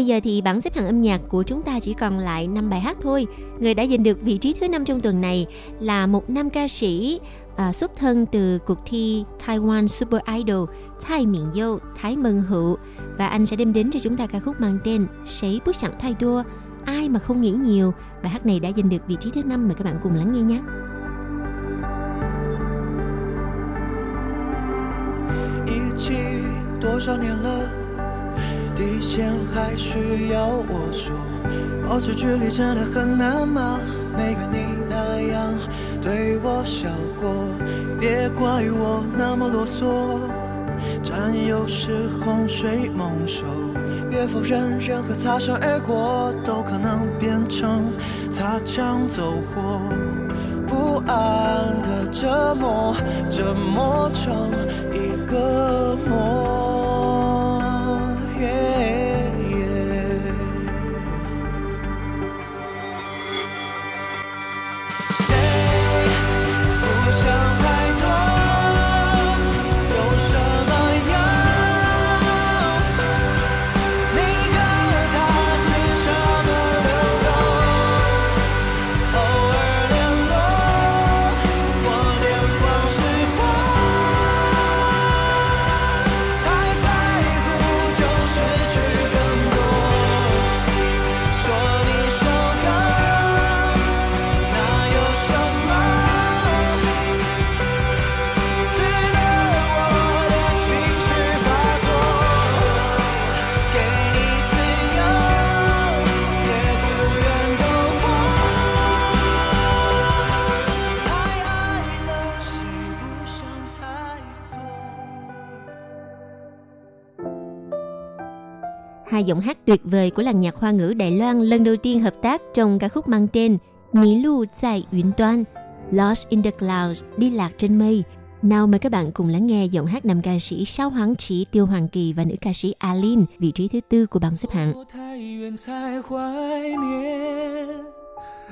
Bây giờ thì bảng xếp hạng âm nhạc của chúng ta chỉ còn lại 5 bài hát thôi. Người đã giành được vị trí thứ năm trong tuần này là một nam ca sĩ à, xuất thân từ cuộc thi Taiwan Super Idol Thái Miện Dâu, Thái Mân Hữu và anh sẽ đem đến cho chúng ta ca khúc mang tên Sấy bước sẵn thay đua Ai mà không nghĩ nhiều Bài hát này đã giành được vị trí thứ năm Mời các bạn cùng lắng nghe nhé 一起多少年了， 底线还需要我说？保持距离真的很难吗？没跟你那样对我笑过，别怪我那么啰嗦。占有是洪水猛兽，别否认任何擦身而过都可能变成擦枪走火。不安的折磨，折磨成一个梦。hai giọng hát tuyệt vời của làng nhạc hoa ngữ Đài Loan lần đầu tiên hợp tác trong ca khúc mang tên Mỹ Lu tại Yến Toan, Lost in the Clouds, đi lạc trên mây. Nào mời các bạn cùng lắng nghe giọng hát nam ca sĩ Sao Hoàng Chỉ, Tiêu Hoàng Kỳ và nữ ca sĩ Alin, vị trí thứ tư của bảng xếp hạng. 我太远才怀念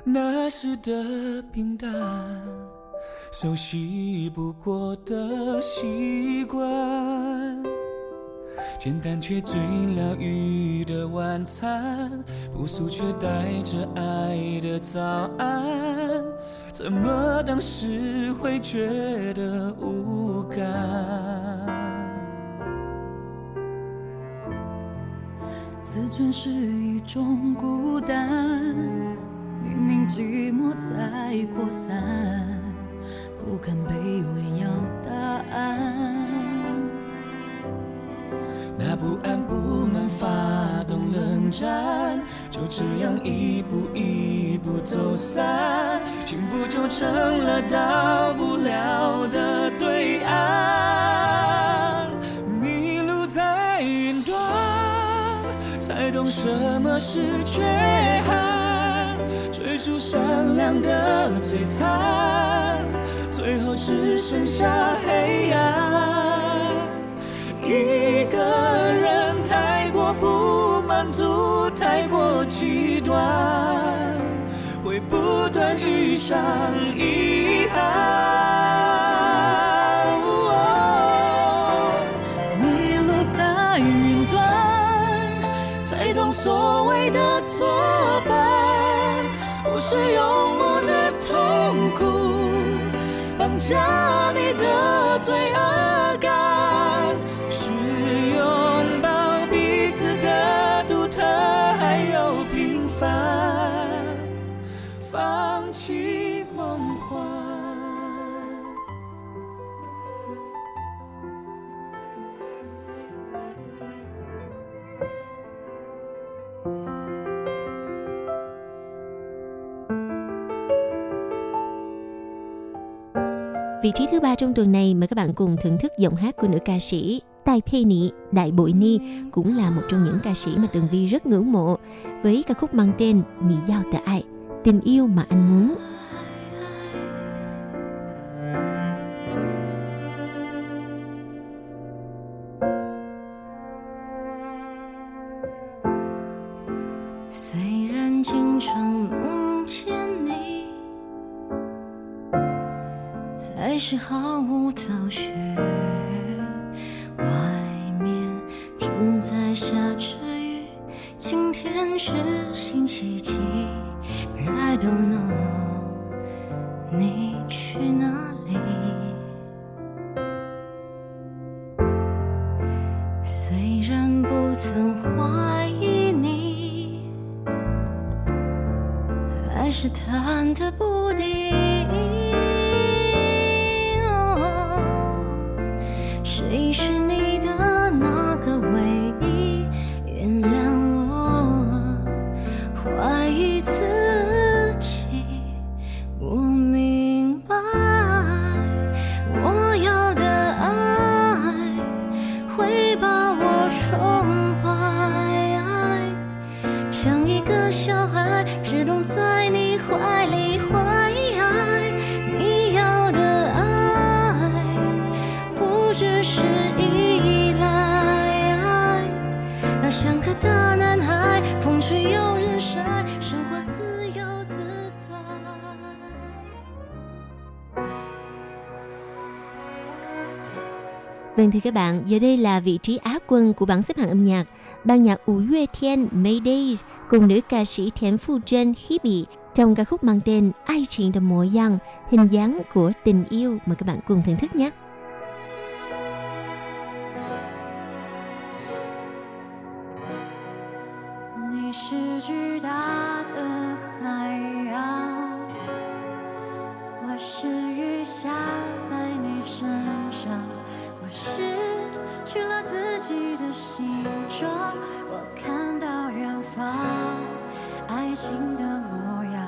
那时的平淡，熟悉不过的习惯， 简单却最疗愈的晚餐，朴素却带着爱的早安，怎么当时会觉得无感？自尊是一种孤单，明明寂寞在扩散，不敢卑微要答案。那不安不满发动冷战，就这样一步一步走散，幸福就成了到不了的对岸。迷路在云端，才懂什么是缺憾，追逐闪亮的璀璨，最后只剩下黑暗。一个人太过不满足，太过极端，会不断遇上遗憾。哦迷路在云端，才懂所谓的作伴，不是用我的痛苦绑架你的罪恶 thứ ba trong tuần này mời các bạn cùng thưởng thức giọng hát của nữ ca sĩ Tai Pei Ni Đại Bội Ni cũng là một trong những ca sĩ mà Tường Vi rất ngưỡng mộ với ca khúc mang tên Mỹ Giao Tờ Ai, tình yêu mà anh muốn. Vâng thưa các bạn, giờ đây là vị trí Á quân của bảng xếp hạng âm nhạc. Ban nhạc Ủ Yue Thiên Maydays cùng nữ ca sĩ Thiến Phu Trân Hebe trong ca khúc mang tên Ai Chuyện Đồng Mộ Giang, hình dáng của tình yêu. mà các bạn cùng thưởng thức nhé. 的模样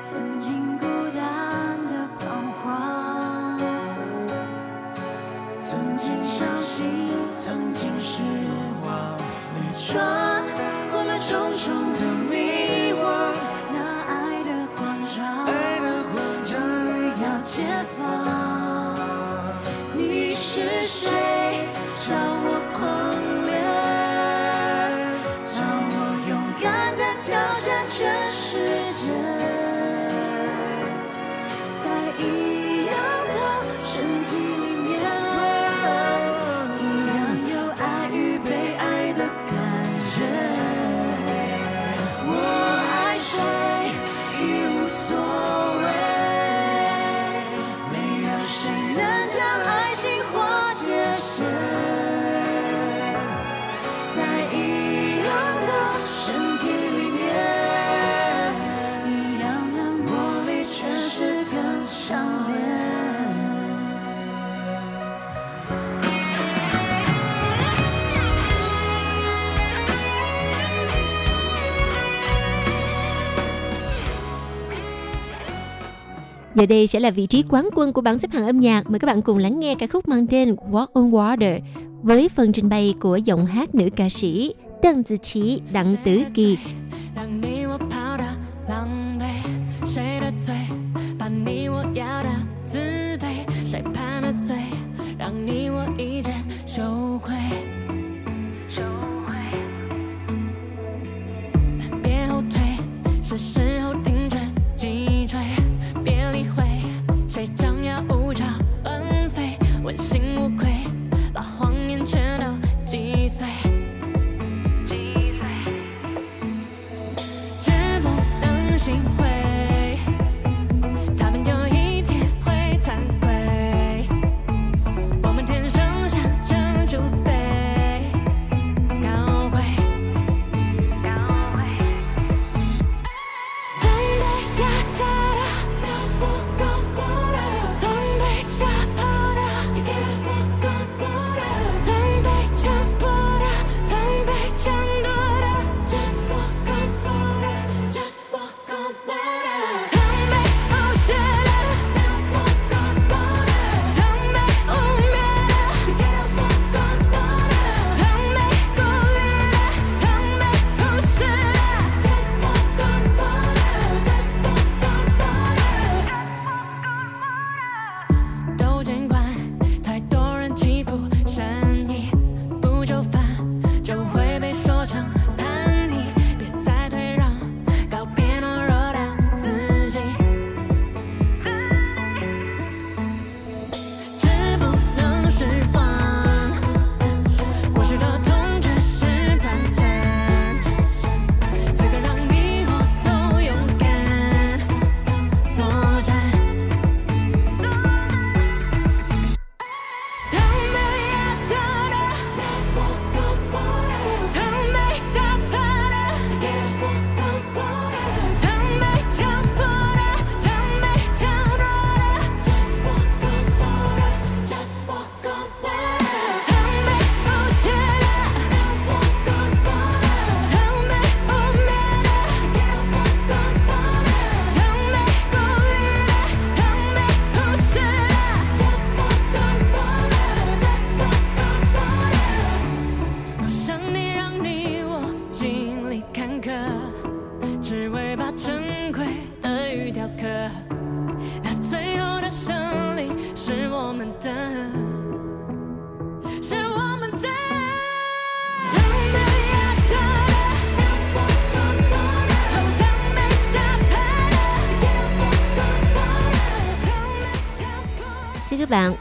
曾经孤单的彷徨曾经相信曾经失望你 Giờ đây sẽ là vị trí quán quân của bảng xếp hạng âm nhạc. Mời các bạn cùng lắng nghe ca khúc mang tên Walk on Water với phần trình bày của giọng hát nữ ca sĩ Tân Tử Chí Đặng Tử Kỳ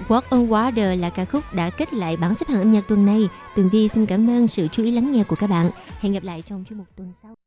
Walk on Water là ca khúc đã kết lại bảng xếp hạng âm nhạc tuần này. Tường Vi xin cảm ơn sự chú ý lắng nghe của các bạn. Hẹn gặp lại trong chuyên mục tuần sau.